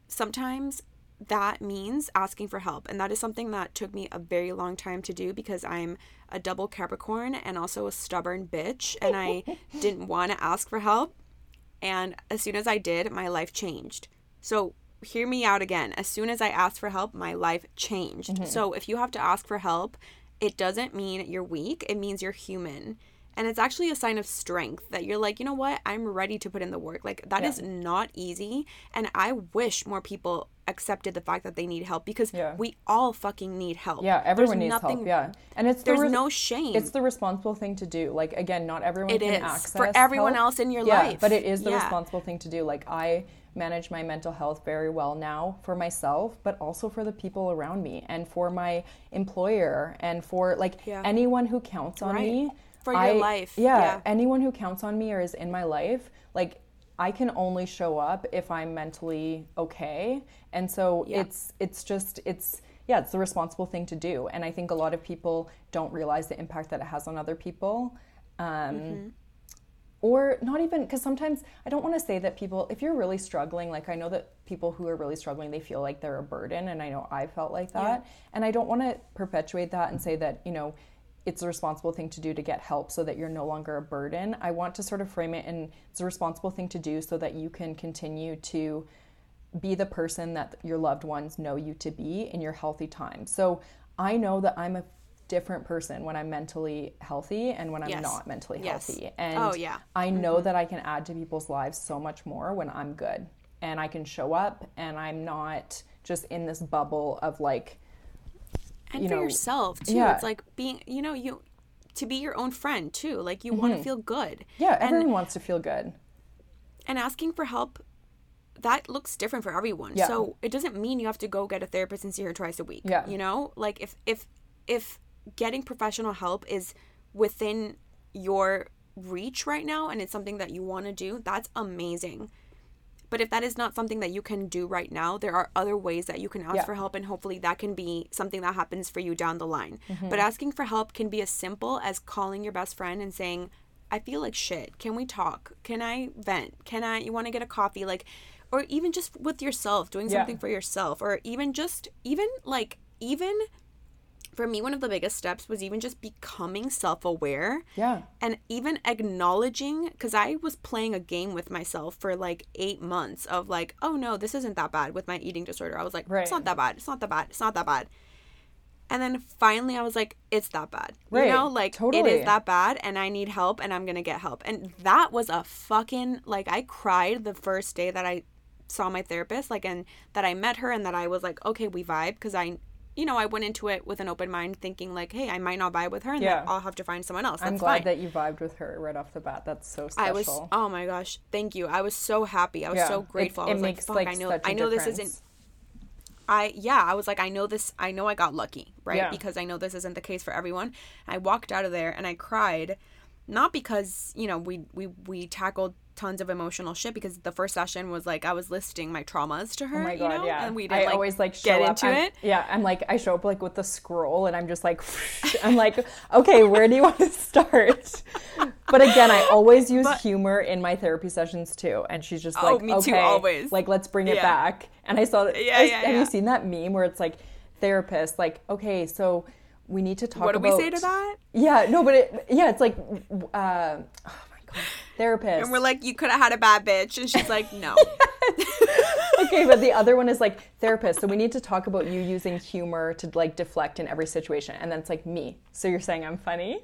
sometimes that means asking for help. And that is something that took me a very long time to do because I'm a double Capricorn and also a stubborn bitch. And I [LAUGHS] didn't want to ask for help. And as soon as I did, my life changed. So hear me out again. As soon as I asked for help, my life changed. Mm-hmm. So if you have to ask for help, it doesn't mean you're weak, it means you're human. And it's actually a sign of strength that you're like, you know what? I'm ready to put in the work. Like, that yeah. is not easy. And I wish more people accepted the fact that they need help because yeah. we all fucking need help. Yeah, everyone There's needs nothing, help. Yeah. And it's There's the no shame. It's the responsible thing to do. Like, again, not everyone it can is. access For everyone help. else in your yeah, life. But it is the yeah. responsible thing to do. Like, I manage my mental health very well now for myself, but also for the people around me and for my employer and for like anyone who counts on right. me for your I, life. Yeah, yeah, anyone who counts on me or is in my life, like I can only show up if I'm mentally okay. And so yeah. it's it's just it's yeah, it's the responsible thing to do. And I think a lot of people don't realize the impact that it has on other people. Um, mm-hmm. Or not even, because sometimes I don't want to say that people, if you're really struggling, like I know that people who are really struggling, they feel like they're a burden. And I know I felt like that. Yeah. And I don't want to perpetuate that and say that, you know, it's a responsible thing to do to get help so that you're no longer a burden. I want to sort of frame it and it's a responsible thing to do so that you can continue to be the person that your loved ones know you to be in your healthy time. So I know that I'm a different person when I'm mentally healthy and when I'm yes. not mentally yes. healthy. And oh, yeah. I know mm-hmm. that I can add to people's lives so much more when I'm good and I can show up and I'm not just in this bubble of like and you for know, yourself too. Yeah. It's like being, you know, you to be your own friend too. Like you mm-hmm. want to feel good. Yeah, everyone and, wants to feel good. And asking for help that looks different for everyone. Yeah. So it doesn't mean you have to go get a therapist and see her twice a week. Yeah. You know? Like if if if getting professional help is within your reach right now and it's something that you want to do, that's amazing. But if that is not something that you can do right now, there are other ways that you can ask yeah. for help, and hopefully that can be something that happens for you down the line. Mm-hmm. But asking for help can be as simple as calling your best friend and saying, I feel like shit. Can we talk? Can I vent? Can I, you want to get a coffee? Like, or even just with yourself, doing something yeah. for yourself, or even just, even like, even for me, one of the biggest steps was even just becoming self aware. Yeah. And even acknowledging, because I was playing a game with myself for like eight months of like, oh no, this isn't that bad with my eating disorder. I was like, right. it's not that bad. It's not that bad. It's not that bad. And then finally, I was like, it's that bad. Right. You know, like totally. it is that bad and I need help and I'm going to get help. And that was a fucking, like, I cried the first day that I saw my therapist, like, and that I met her and that I was like, okay, we vibe because I you know, I went into it with an open mind, thinking like, "Hey, I might not vibe with her, and yeah. I'll have to find someone else." That's I'm glad fine. that you vibed with her right off the bat. That's so special. I was, oh my gosh, thank you. I was so happy. I was yeah. so grateful. It, it I was makes, like, "Fuck, like, I know, I know difference. this isn't." I yeah, I was like, I know this. I know I got lucky, right? Yeah. Because I know this isn't the case for everyone. I walked out of there and I cried, not because you know we we we tackled tons of emotional shit because the first session was like I was listing my traumas to her. Oh my god, you know? yeah. And we didn't I like, always like get show up, into I'm- it. Yeah, I'm like I show up like with the scroll and I'm just like [LAUGHS] I'm like, okay, where do you want to start? But again, I always use humor in my therapy sessions too. And she's just Oh, like, me too, okay, always. like let's bring it Yeah. back. And I saw Yeah, I- yeah, have yeah. you seen that meme where it's like therapist, like, okay, so we need to talk What do about we say to that? Yeah, no, but it yeah, it's like uh, oh god, [LAUGHS] therapist. And we're like, you could have had a bad bitch, and she's like, no. [LAUGHS] okay, but the other one is like therapist. So we need to talk about you using humor to like deflect in every situation. And then it's like me. So you're saying I'm funny?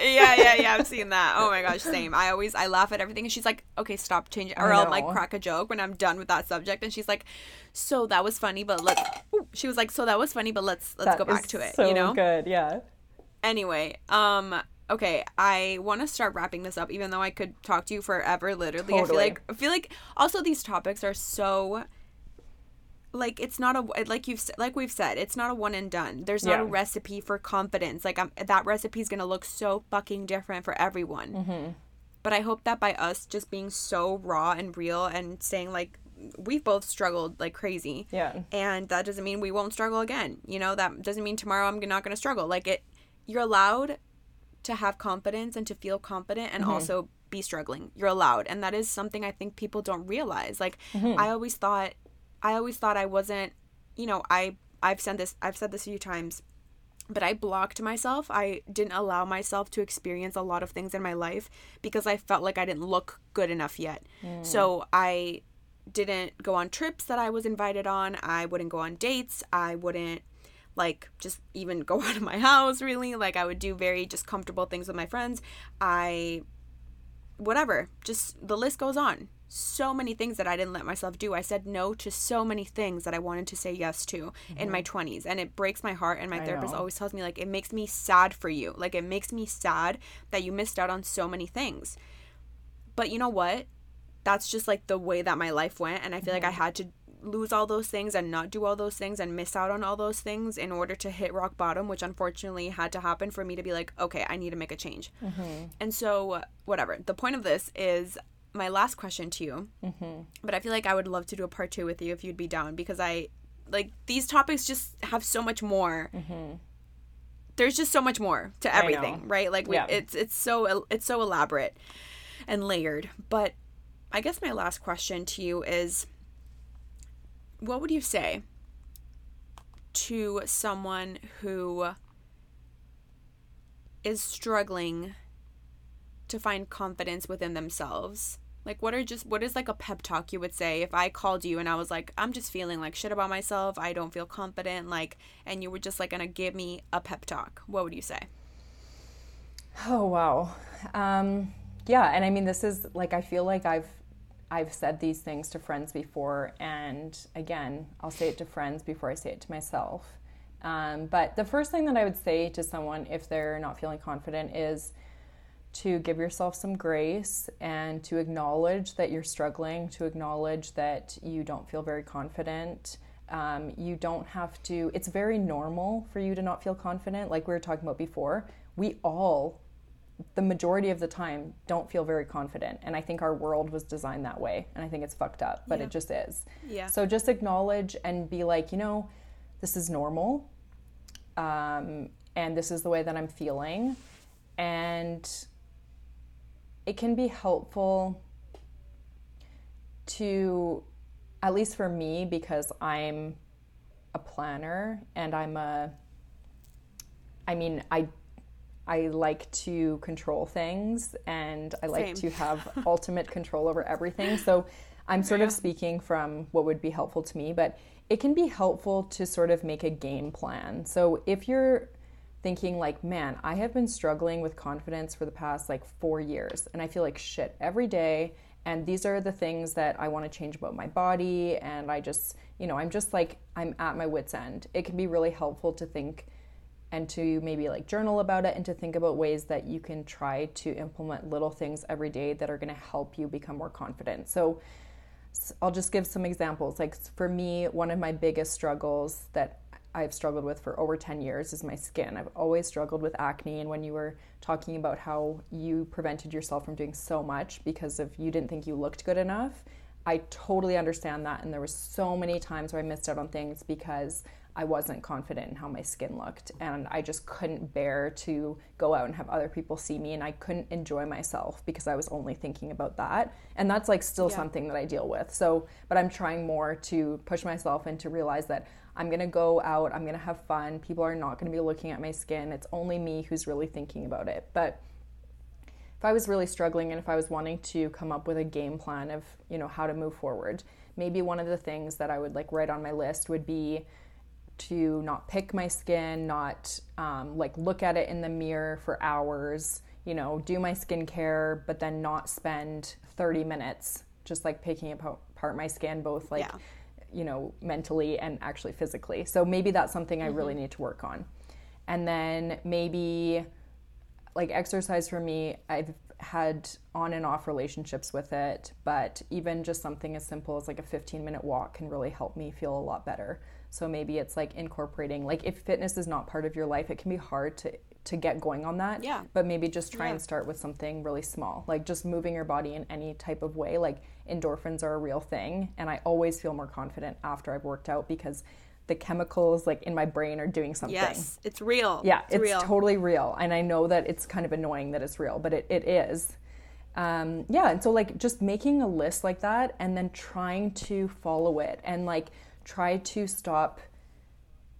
yeah, yeah, yeah. I've [LAUGHS] seen that. Oh my gosh, same. I always I laugh at everything, and she's like, "Okay, stop changing," or I'll like crack a joke when I'm done with that subject, and she's like, "So that was funny, but let's." Ooh, she was like, "So that was funny, but let's let's That go back to it." So you know. good, yeah. Anyway, um, okay, I want to start wrapping this up, even though I could talk to you forever. Literally, I feel like I feel like also these topics are so. Like it's not a like you've like we've said it's not a one and done. There's not a recipe for confidence. Like um, that recipe is gonna look so fucking different for everyone. Mm-hmm. But I hope that by us just being so raw and real and saying like we've both struggled like crazy. Yeah. And that doesn't mean we won't struggle again. You know, that doesn't mean tomorrow I'm not going to struggle. Like it you're allowed to have confidence and to feel confident and mm-hmm. also be struggling. You're allowed. And that is something I think people don't realize. Like mm-hmm. I always thought I always thought I wasn't, you know, I I've said this I've said this a few times but I blocked myself. I didn't allow myself to experience a lot of things in my life because I felt like I didn't look good enough yet. Mm. So I didn't go on trips that I was invited on. I wouldn't go on dates. I wouldn't like just even go [LAUGHS] out of my house really. Like I would do very just comfortable things with my friends. I whatever, just the list goes on. So many things that I didn't let myself do. I said no to so many things that I wanted to say yes to in my mm-hmm. 20s. And it breaks my heart. And my therapist know. always tells me, like, it makes me sad for you. Like, it makes me sad that you missed out on so many things. But you know what? That's just like the way that my life went. And I feel like I mm-hmm. had to lose all those things and not do all those things and miss out on all those things in order to hit rock bottom, which unfortunately had to happen for me to be like, okay, I need to make a change. Mm-hmm. And so, whatever. The point of this is my last question to you. Mm-hmm. But I feel like I would love to do a part two with you if you'd be down because I like these topics just have so much more. Mm-hmm. There's just so much more to everything, right? Like we, Yeah. it's it's so it's so elaborate and layered. But I guess my last question to you is what would you say to someone who is struggling to find confidence within themselves? Like what are just what is like a pep talk you would say if I called you and I was like I'm just feeling like shit about myself, I don't feel confident like and you were just like to give me a pep talk. What would you say? Oh wow. Um, yeah, and I mean this is like I feel like I've I've said these things to friends before, and again, I'll say it to friends before I say it to myself. Um, but the first thing that I would say to someone if they're not feeling confident is to give yourself some grace and to acknowledge that you're struggling, to acknowledge that you don't feel very confident. Um, you don't have to, it's very normal for you to not feel confident. Like we were talking about before, we all, the majority of the time, don't feel very confident. And I think our world was designed that way. And I think it's fucked up, but it just is. Yeah. So just acknowledge and be like, you know, this is normal. Um, and this is the way that I'm feeling. And it can be helpful to, at least for me, because I'm a planner and I'm a, I mean, I, I like to control things and I like Same. to have [LAUGHS] ultimate control over everything. So I'm sort of speaking from what would be helpful to me, but it can be helpful to sort of make a game plan. So if you're thinking like, man, I have been struggling with confidence for the past like 4 years and I feel like shit every day and these are the things that I want to change about my body and I just, you know, I'm just like I'm at my wits end. It can be really helpful to think and to maybe like journal about it and to think about ways that you can try to implement little things every day that are going to help you become more confident. So I'll just give some examples. Like for me, one of my biggest struggles that I've struggled with for over 10 years is my skin. I've always struggled with acne. And when you were talking about how you prevented yourself from doing so much because of you didn't think you looked good enough, I totally understand that. And there was so many times where I missed out on things because I wasn't confident in how my skin looked. And I just couldn't bear to go out and have other people see me. And I couldn't enjoy myself because I was only thinking about that. And that's like still yeah. something that I deal with. So, but I'm trying more to push myself and to realize that I'm gonna go out, I'm gonna have fun. People are not gonna be looking at my skin. It's only me who's really thinking about it. But if I was really struggling and if I was wanting to come up with a game plan of, you know, how to move forward, maybe one of the things that I would like write on my list would be to not pick my skin, not um, like look at it in the mirror for hours, you know, do my skincare, but then not spend 30 minutes just like picking apart my skin, both like, yeah. you know, mentally and actually physically. So maybe that's something mm-hmm. I really mm-hmm. need to work on. And then maybe like exercise for me, I've had on and off relationships with it, but even just something as simple as like a 15 minute walk can really help me feel a lot better. So maybe it's like incorporating like if fitness is not part of your life, it can be hard to to get going on that. Yeah. But maybe just try yeah. and start with something really small, like just moving your body in any type of way. Like endorphins are a real thing, and I always feel more confident after I've worked out because the chemicals like in my brain are doing something. Yes, it's real. Yeah, it's, it's real. totally real, and I know that it's kind of annoying that it's real, but it, it is. Um, yeah, and so like just making a list like that, and then trying to follow it, and like try to stop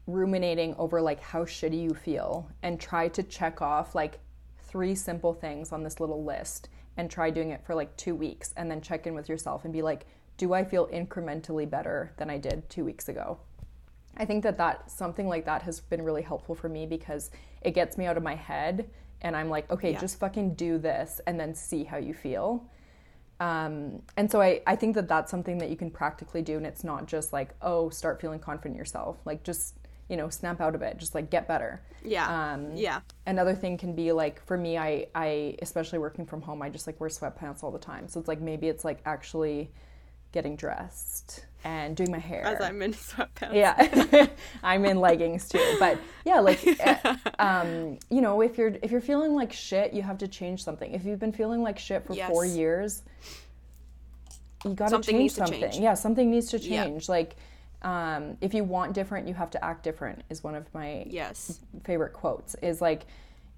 ruminating over like how shitty you feel and try to check off like three simple things on this little list and try doing it for like two weeks and then check in with yourself and be like do i feel incrementally better than i did two weeks ago i think that that something like that has been really helpful for me because it gets me out of my head and i'm like okay yeah. just fucking do this and then see how you feel. Um, and so I, I think that that's something that you can practically do and it's not just like oh start feeling confident yourself. Like just you know snap out of it. Just like get better. Yeah. Um, yeah. another thing can be like for me i i especially working from home i just like wear sweatpants all the time. So it's like maybe it's like actually getting dressed and doing my hair as i'm in [LAUGHS] sweatpants yeah [LAUGHS] i'm in leggings too but yeah like [LAUGHS] eh, um, you know if you're if you're feeling like shit you have to change something if you've been feeling like shit for yes. four years you got to change something change. yeah something needs to change yeah. like um, if you want different, you have to act different, is one of my yes favorite quotes. Is like,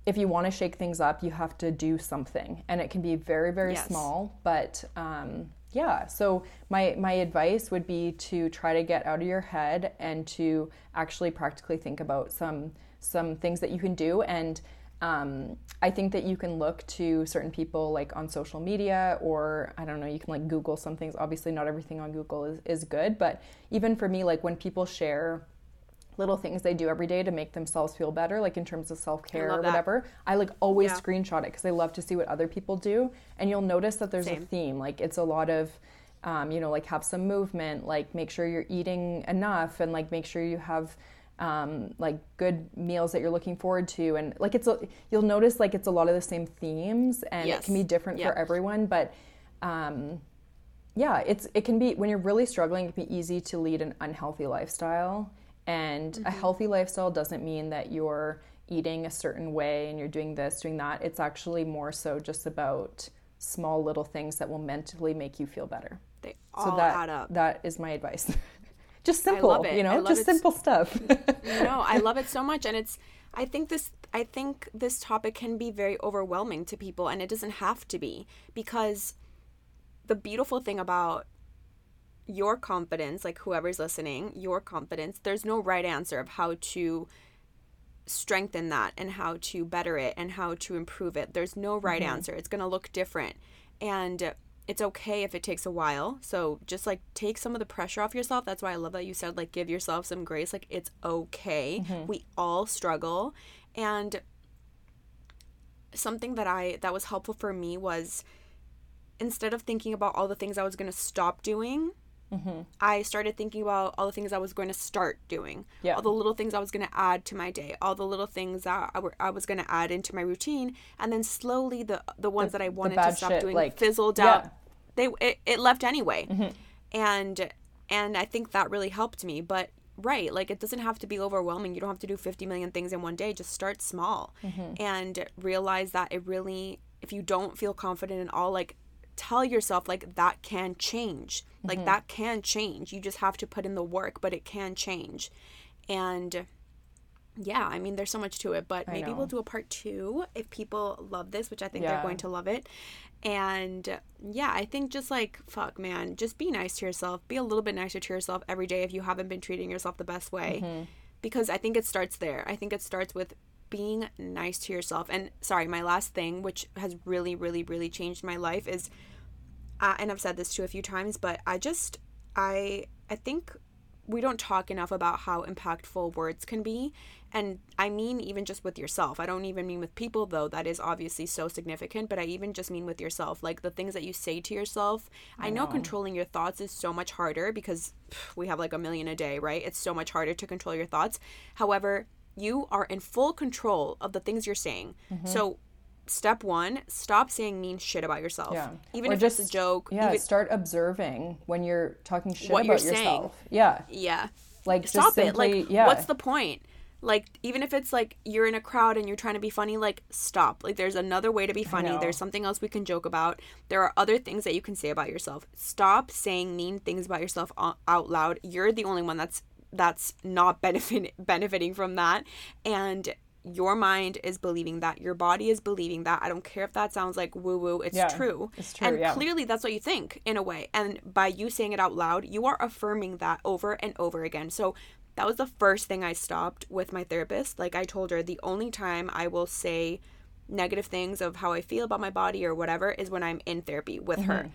if you want to shake things up, you have to do something, and it can be very, very yes. small. But um, yeah, so my my advice would be to try to get out of your head and to actually practically think about some some things that you can do and um, I think that you can look to certain people like on social media or I don't know, you can like Google some things. Obviously, not everything on Google is, is good, but even for me, like when people share little things they do every day to make themselves feel better, like in terms of self care or whatever, that. I like always yeah. screenshot it because I love to see what other people do. And you'll notice that there's Same. a theme. Like it's a lot of, um, you know, like have some movement, like make sure you're eating enough and like make sure you have um, like good meals that you're looking forward to and like it's a, you'll notice like it's a lot of the same themes and yes. it can be different for everyone but um, yeah it's it can be when you're really struggling it can be easy to lead an unhealthy lifestyle and mm-hmm. a healthy lifestyle doesn't mean that you're eating a certain way and you're doing this doing that. It's actually more so just about small little things that will mentally make you feel better. They all so that, add up. that is my advice. [LAUGHS] Just simple you know just simple stuff. [LAUGHS] No i love it so much. And it's i think this i think this topic can be very overwhelming to people and it doesn't have to be because the beautiful thing about your confidence like whoever's listening your confidence there's no right answer of how to strengthen that and how to better it and how to improve it there's no right mm-hmm. answer it's going to look different and it's okay if it takes a while. So just like take some of the pressure off yourself. That's why I love that you said like give yourself some grace. Like it's okay. Mm-hmm. We all struggle. And something that I that was helpful for me was instead of thinking about all the things I was going to stop doing, mm-hmm. I started thinking about all the things I was going to start doing. Yeah. All the little things I was going to add to my day, all the little things that I, were, I was going to add into my routine, and then slowly the the ones the, that I wanted to stop shit, doing like, fizzled yeah. out. They it, it left anyway, mm-hmm. and and I think that really helped me. But right. Like it doesn't have to be overwhelming. You don't have to do 50 million things in one day. Just start small Mm-hmm. and realize that it really, if you don't feel confident in all, like tell yourself like that can change. Like Mm-hmm. that can change. You just have to put in the work, but it can change. And yeah, I mean, there's so much to it, but maybe know. we'll do a part two if people love this, which I think Yeah. they're going to love it. And yeah, I think just like, fuck, man, just be nice to yourself. Be a little bit nicer to yourself every day if you haven't been treating yourself the best way. Mm-hmm. Because I think it starts there. I think it starts with being nice to yourself. And sorry, my last thing, which has really, really, really changed my life, is, uh, and I've said this too a few times, but I just, I, I think we don't talk enough about how impactful words can be. And I mean, even just with yourself. I don't even mean with people, though. That is obviously so significant. But I even just mean with yourself. Like the things that you say to yourself. I, know. controlling your thoughts is so much harder because pff, we have like a million a day, right? It's so much harder to control your thoughts. However, you are in full control of the things you're saying. Mm-hmm. So, step one, stop saying mean shit about yourself. Yeah. Even Or if it's a joke. Yeah, even- start observing when you're talking shit about you're saying. yourself. Yeah. Yeah. Like just stop simply, it like yeah. what's the point like even if it's like you're in a crowd and you're trying to be funny like stop like there's another way to be funny there's something else we can joke about there are other things that you can say about yourself stop saying mean things about yourself out loud you're the only one that's that's not benefit [LAUGHS] benefiting from that. And your mind is believing that. Your body is believing that. I don't care if that sounds like woo woo it's Yeah, true. it's true, and yeah. clearly that's what you think in a way. And by you saying it out loud you are affirming that over and over again. So that was the first thing i stopped with my therapist. Like i told her the only time i will say negative things of how i feel about my body or whatever is when i'm in therapy with her mm-hmm.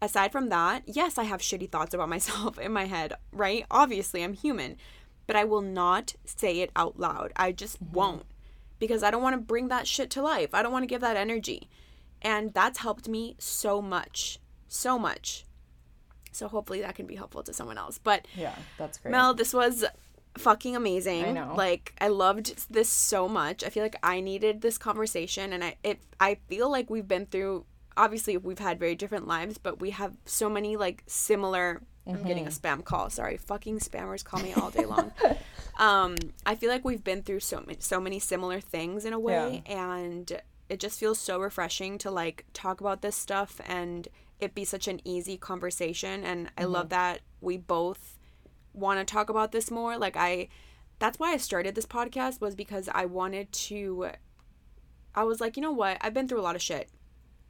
Aside from that yes i have shitty thoughts about [LAUGHS] myself in my head right obviously i'm human but i will not say it out loud i just mm-hmm. won't because i don't want to bring that shit to life i don't want to give that energy and that's helped me so much so much so hopefully that can be helpful to someone else but Yeah, that's great. Mel, this was fucking amazing. I know. Like I loved this so much. I feel like I needed this conversation and I it I feel like we've been through obviously we've had very different lives, but we have so many like similar I'm getting a Mm-hmm. spam call. Sorry. Fucking spammers call me all day [LAUGHS] long. um I feel like we've been through so many so many similar things in a way and it just feels so refreshing to like talk about this stuff and it be such an easy conversation and I love that we both want to talk about this more like i that's why i started this podcast was because i wanted to i was like you know what i've been through a lot of shit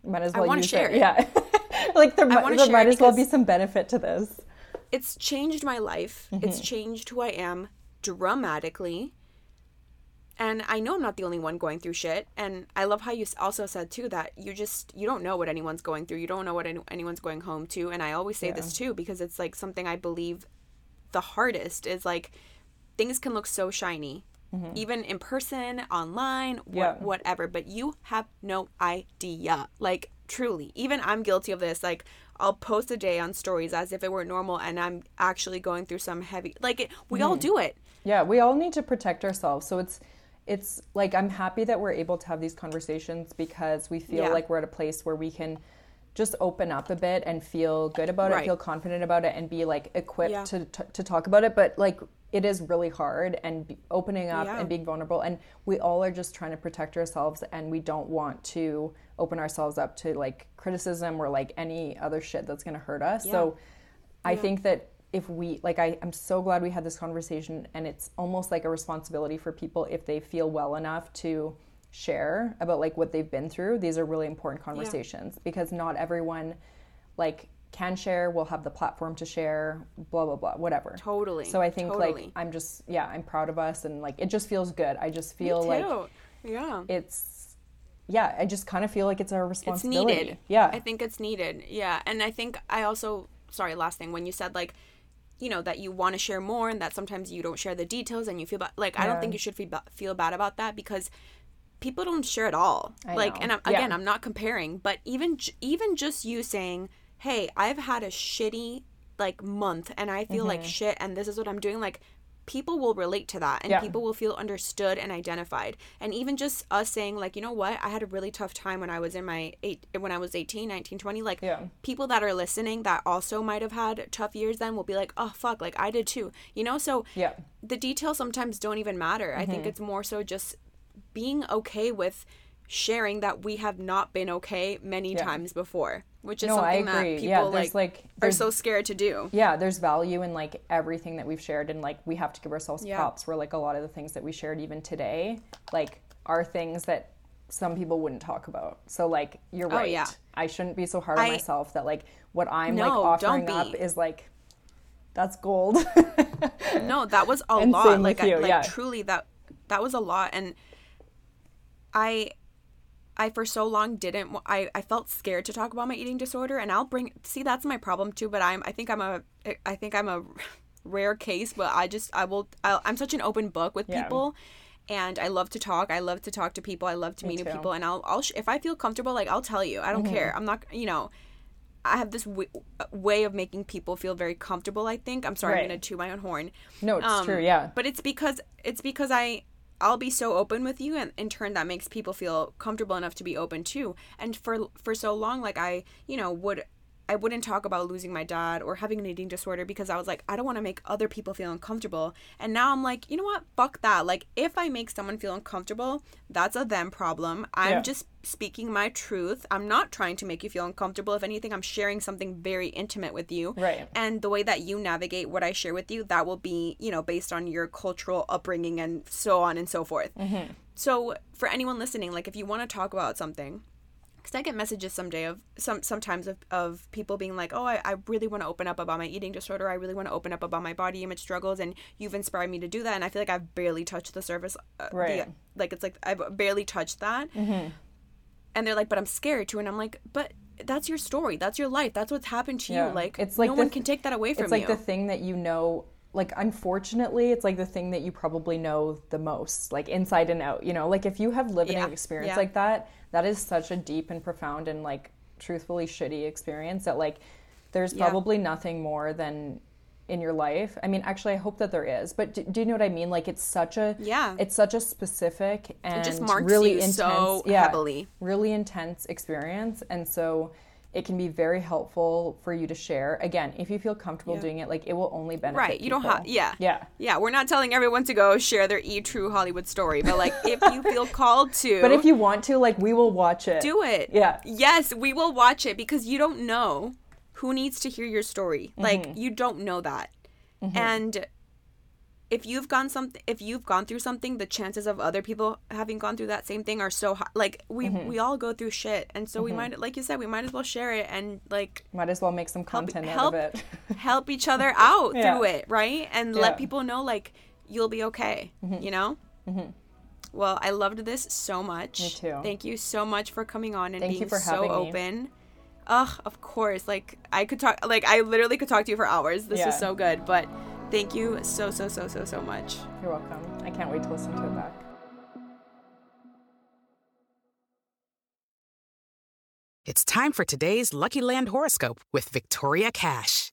might as well use share it. it. Yeah. [LAUGHS] like there, there might as well be some benefit to this. it's changed my life it's mm-hmm. changed who i am dramatically and i know i'm not the only one going through shit and i love how you also said too that you just you don't know what anyone's going through you don't know what any, anyone's going home to and i always say this too because it's like something i believe the hardest is like things can look so shiny Mm-hmm. even in person online wha- Yeah. whatever but you have no idea like truly even i'm guilty of this like i'll post a day on stories as if it were normal and i'm actually going through some heavy like it, we all mm-hmm. do it Yeah, we all need to protect ourselves. So it's it's like I'm happy that we're able to have these conversations because we feel Yeah. like we're at a place where we can just open up a bit and feel good about it, feel confident about it, and be like equipped Yeah. to, to to talk about it. But like it is really hard, and opening up Yeah. and being vulnerable, and we all are just trying to protect ourselves, and we don't want to open ourselves up to like criticism or like any other shit that's gonna hurt us. So I think that if we like I, I'm so glad we had this conversation and it's almost like a responsibility for people if they feel well enough to share about like what they've been through. These are really important conversations because not everyone like can share, will have the platform to share, blah blah blah, whatever. Totally, So I think like. I'm just yeah, I'm proud of us and like it just feels good. I just feel like yeah it's yeah, I just kind of feel like it's our it's responsibility. needed Yeah. i think it's needed yeah and i think i also sorry last thing when you said like you know that you want to share more and that sometimes you don't share the details and you feel bad like i don't think you should feel, feel bad about that because people don't share at all I like know. and I'm, Yeah. again i'm not comparing but even even just you saying hey i've had a shitty like month and i feel Mm-hmm. like shit and this is what i'm doing like people will relate to that and Yeah. people will feel understood and identified and even just us saying like you know what i had a really tough time when i was in my eight when i was 18 19 20 like Yeah. people that are listening that also might have had tough years then will be like oh fuck like i did too you know so Yeah. Mm-hmm. the details sometimes don't even matter i think it's more so just being okay with sharing that we have not been okay many times before which is No, something that people Yeah, like, like- are so scared to do. Yeah there's value in like everything that we've shared and like we have to give ourselves Yeah. props where like a lot of the things that we shared even today like are things that some people wouldn't talk about. So like you're Oh, right. yeah. i shouldn't be so hard on I- myself that like what i'm like offering up is like that's gold. No that was a [LAUGHS] And lot. like I, like yeah. truly that that was a lot. And i i for so long didn't i i felt scared to talk about my eating disorder and i'll bring see that's my problem too but i'm i think i'm a i think i'm a [LAUGHS] rare case but i just i will I'll, i'm such an open book with Yeah. people and I love to talk. I love to talk to people. I love to meet new people, and I'll, I'll, sh- if I feel comfortable, like I'll tell you. I don't care. I'm not, you know, I have this w- way of making people feel very comfortable. I think. I'm sorry, Right. I'm gonna toot my own horn. no it's Um, true yeah But it's because it's because I I'll be so open with you and in turn that makes people feel comfortable enough to be open too. And for for so long like I, you know, would I wouldn't talk about losing my dad or having an eating disorder because I was like, I don't want to make other people feel uncomfortable. And now I'm like, you know what? Fuck that. Like, if I make someone feel uncomfortable, that's a them problem. I'm Yeah. just speaking my truth. I'm not trying to make you feel uncomfortable. If anything, I'm sharing something very intimate with you Right. and the way that you navigate what I share with you, that will be, you know, based on your cultural upbringing and so on and so forth. Mhm. So, for anyone listening, like if you want to talk about something, because I get messages someday of some sometimes of, of people being like, oh, I, I really want to open up about my eating disorder. I really want to open up about my body image struggles, and you've inspired me to do that. And I feel like I've barely touched the surface. Uh, the- Right. like it's like I've barely touched that. And they're like, but I'm scared too. And I'm like, but that's your story. That's your life. That's what's happened to Yeah. you. Like, It's like no the one th- can take that away from you. it's like you. the thing that you know like unfortunately it's like the thing that you probably know the most like inside and out you know like if you have lived Yeah, an experience yeah. like that that is such a deep and profound and like truthfully shitty experience that like there's Yeah. probably nothing more than in your life i mean actually i hope that there is but do, do you know what i mean like it's such a Yeah. it's such a specific and just marks really you intense so yeah, heavily. really intense experience and so it can be very helpful for you to share again if you feel comfortable doing it like it will only benefit right. You don't have, yeah. yeah Yeah. We're not telling everyone to go share their e true Hollywood story, but like if you feel [LAUGHS] called to. but if you want to like we will watch it do it. Yeah. Yes, we will watch it because you don't know who needs to hear your story. Mm-hmm. Like you don't know that. And if you've gone something if you've gone through something, the chances of other people having gone through that same thing are so high. Like we Mm-hmm. we all go through shit. And so we mm-hmm. might like you said, we might as well share it and like might as well make some content help out of it [LAUGHS] help each other [LAUGHS] out Yeah. through it, right? And Yeah. let people know like you'll be okay. Mm-hmm. You know. Mm-hmm. Well, I loved this so much. Me too. Thank you so much for coming on and Thank you being for so having me. open. Ugh, of course. Like I could talk like I literally could talk to you for hours. This Yeah. was so good. But thank you so so so so so much. you're welcome i can't wait to listen to it back It's time for today's Lucky Land horoscope with Victoria Cash.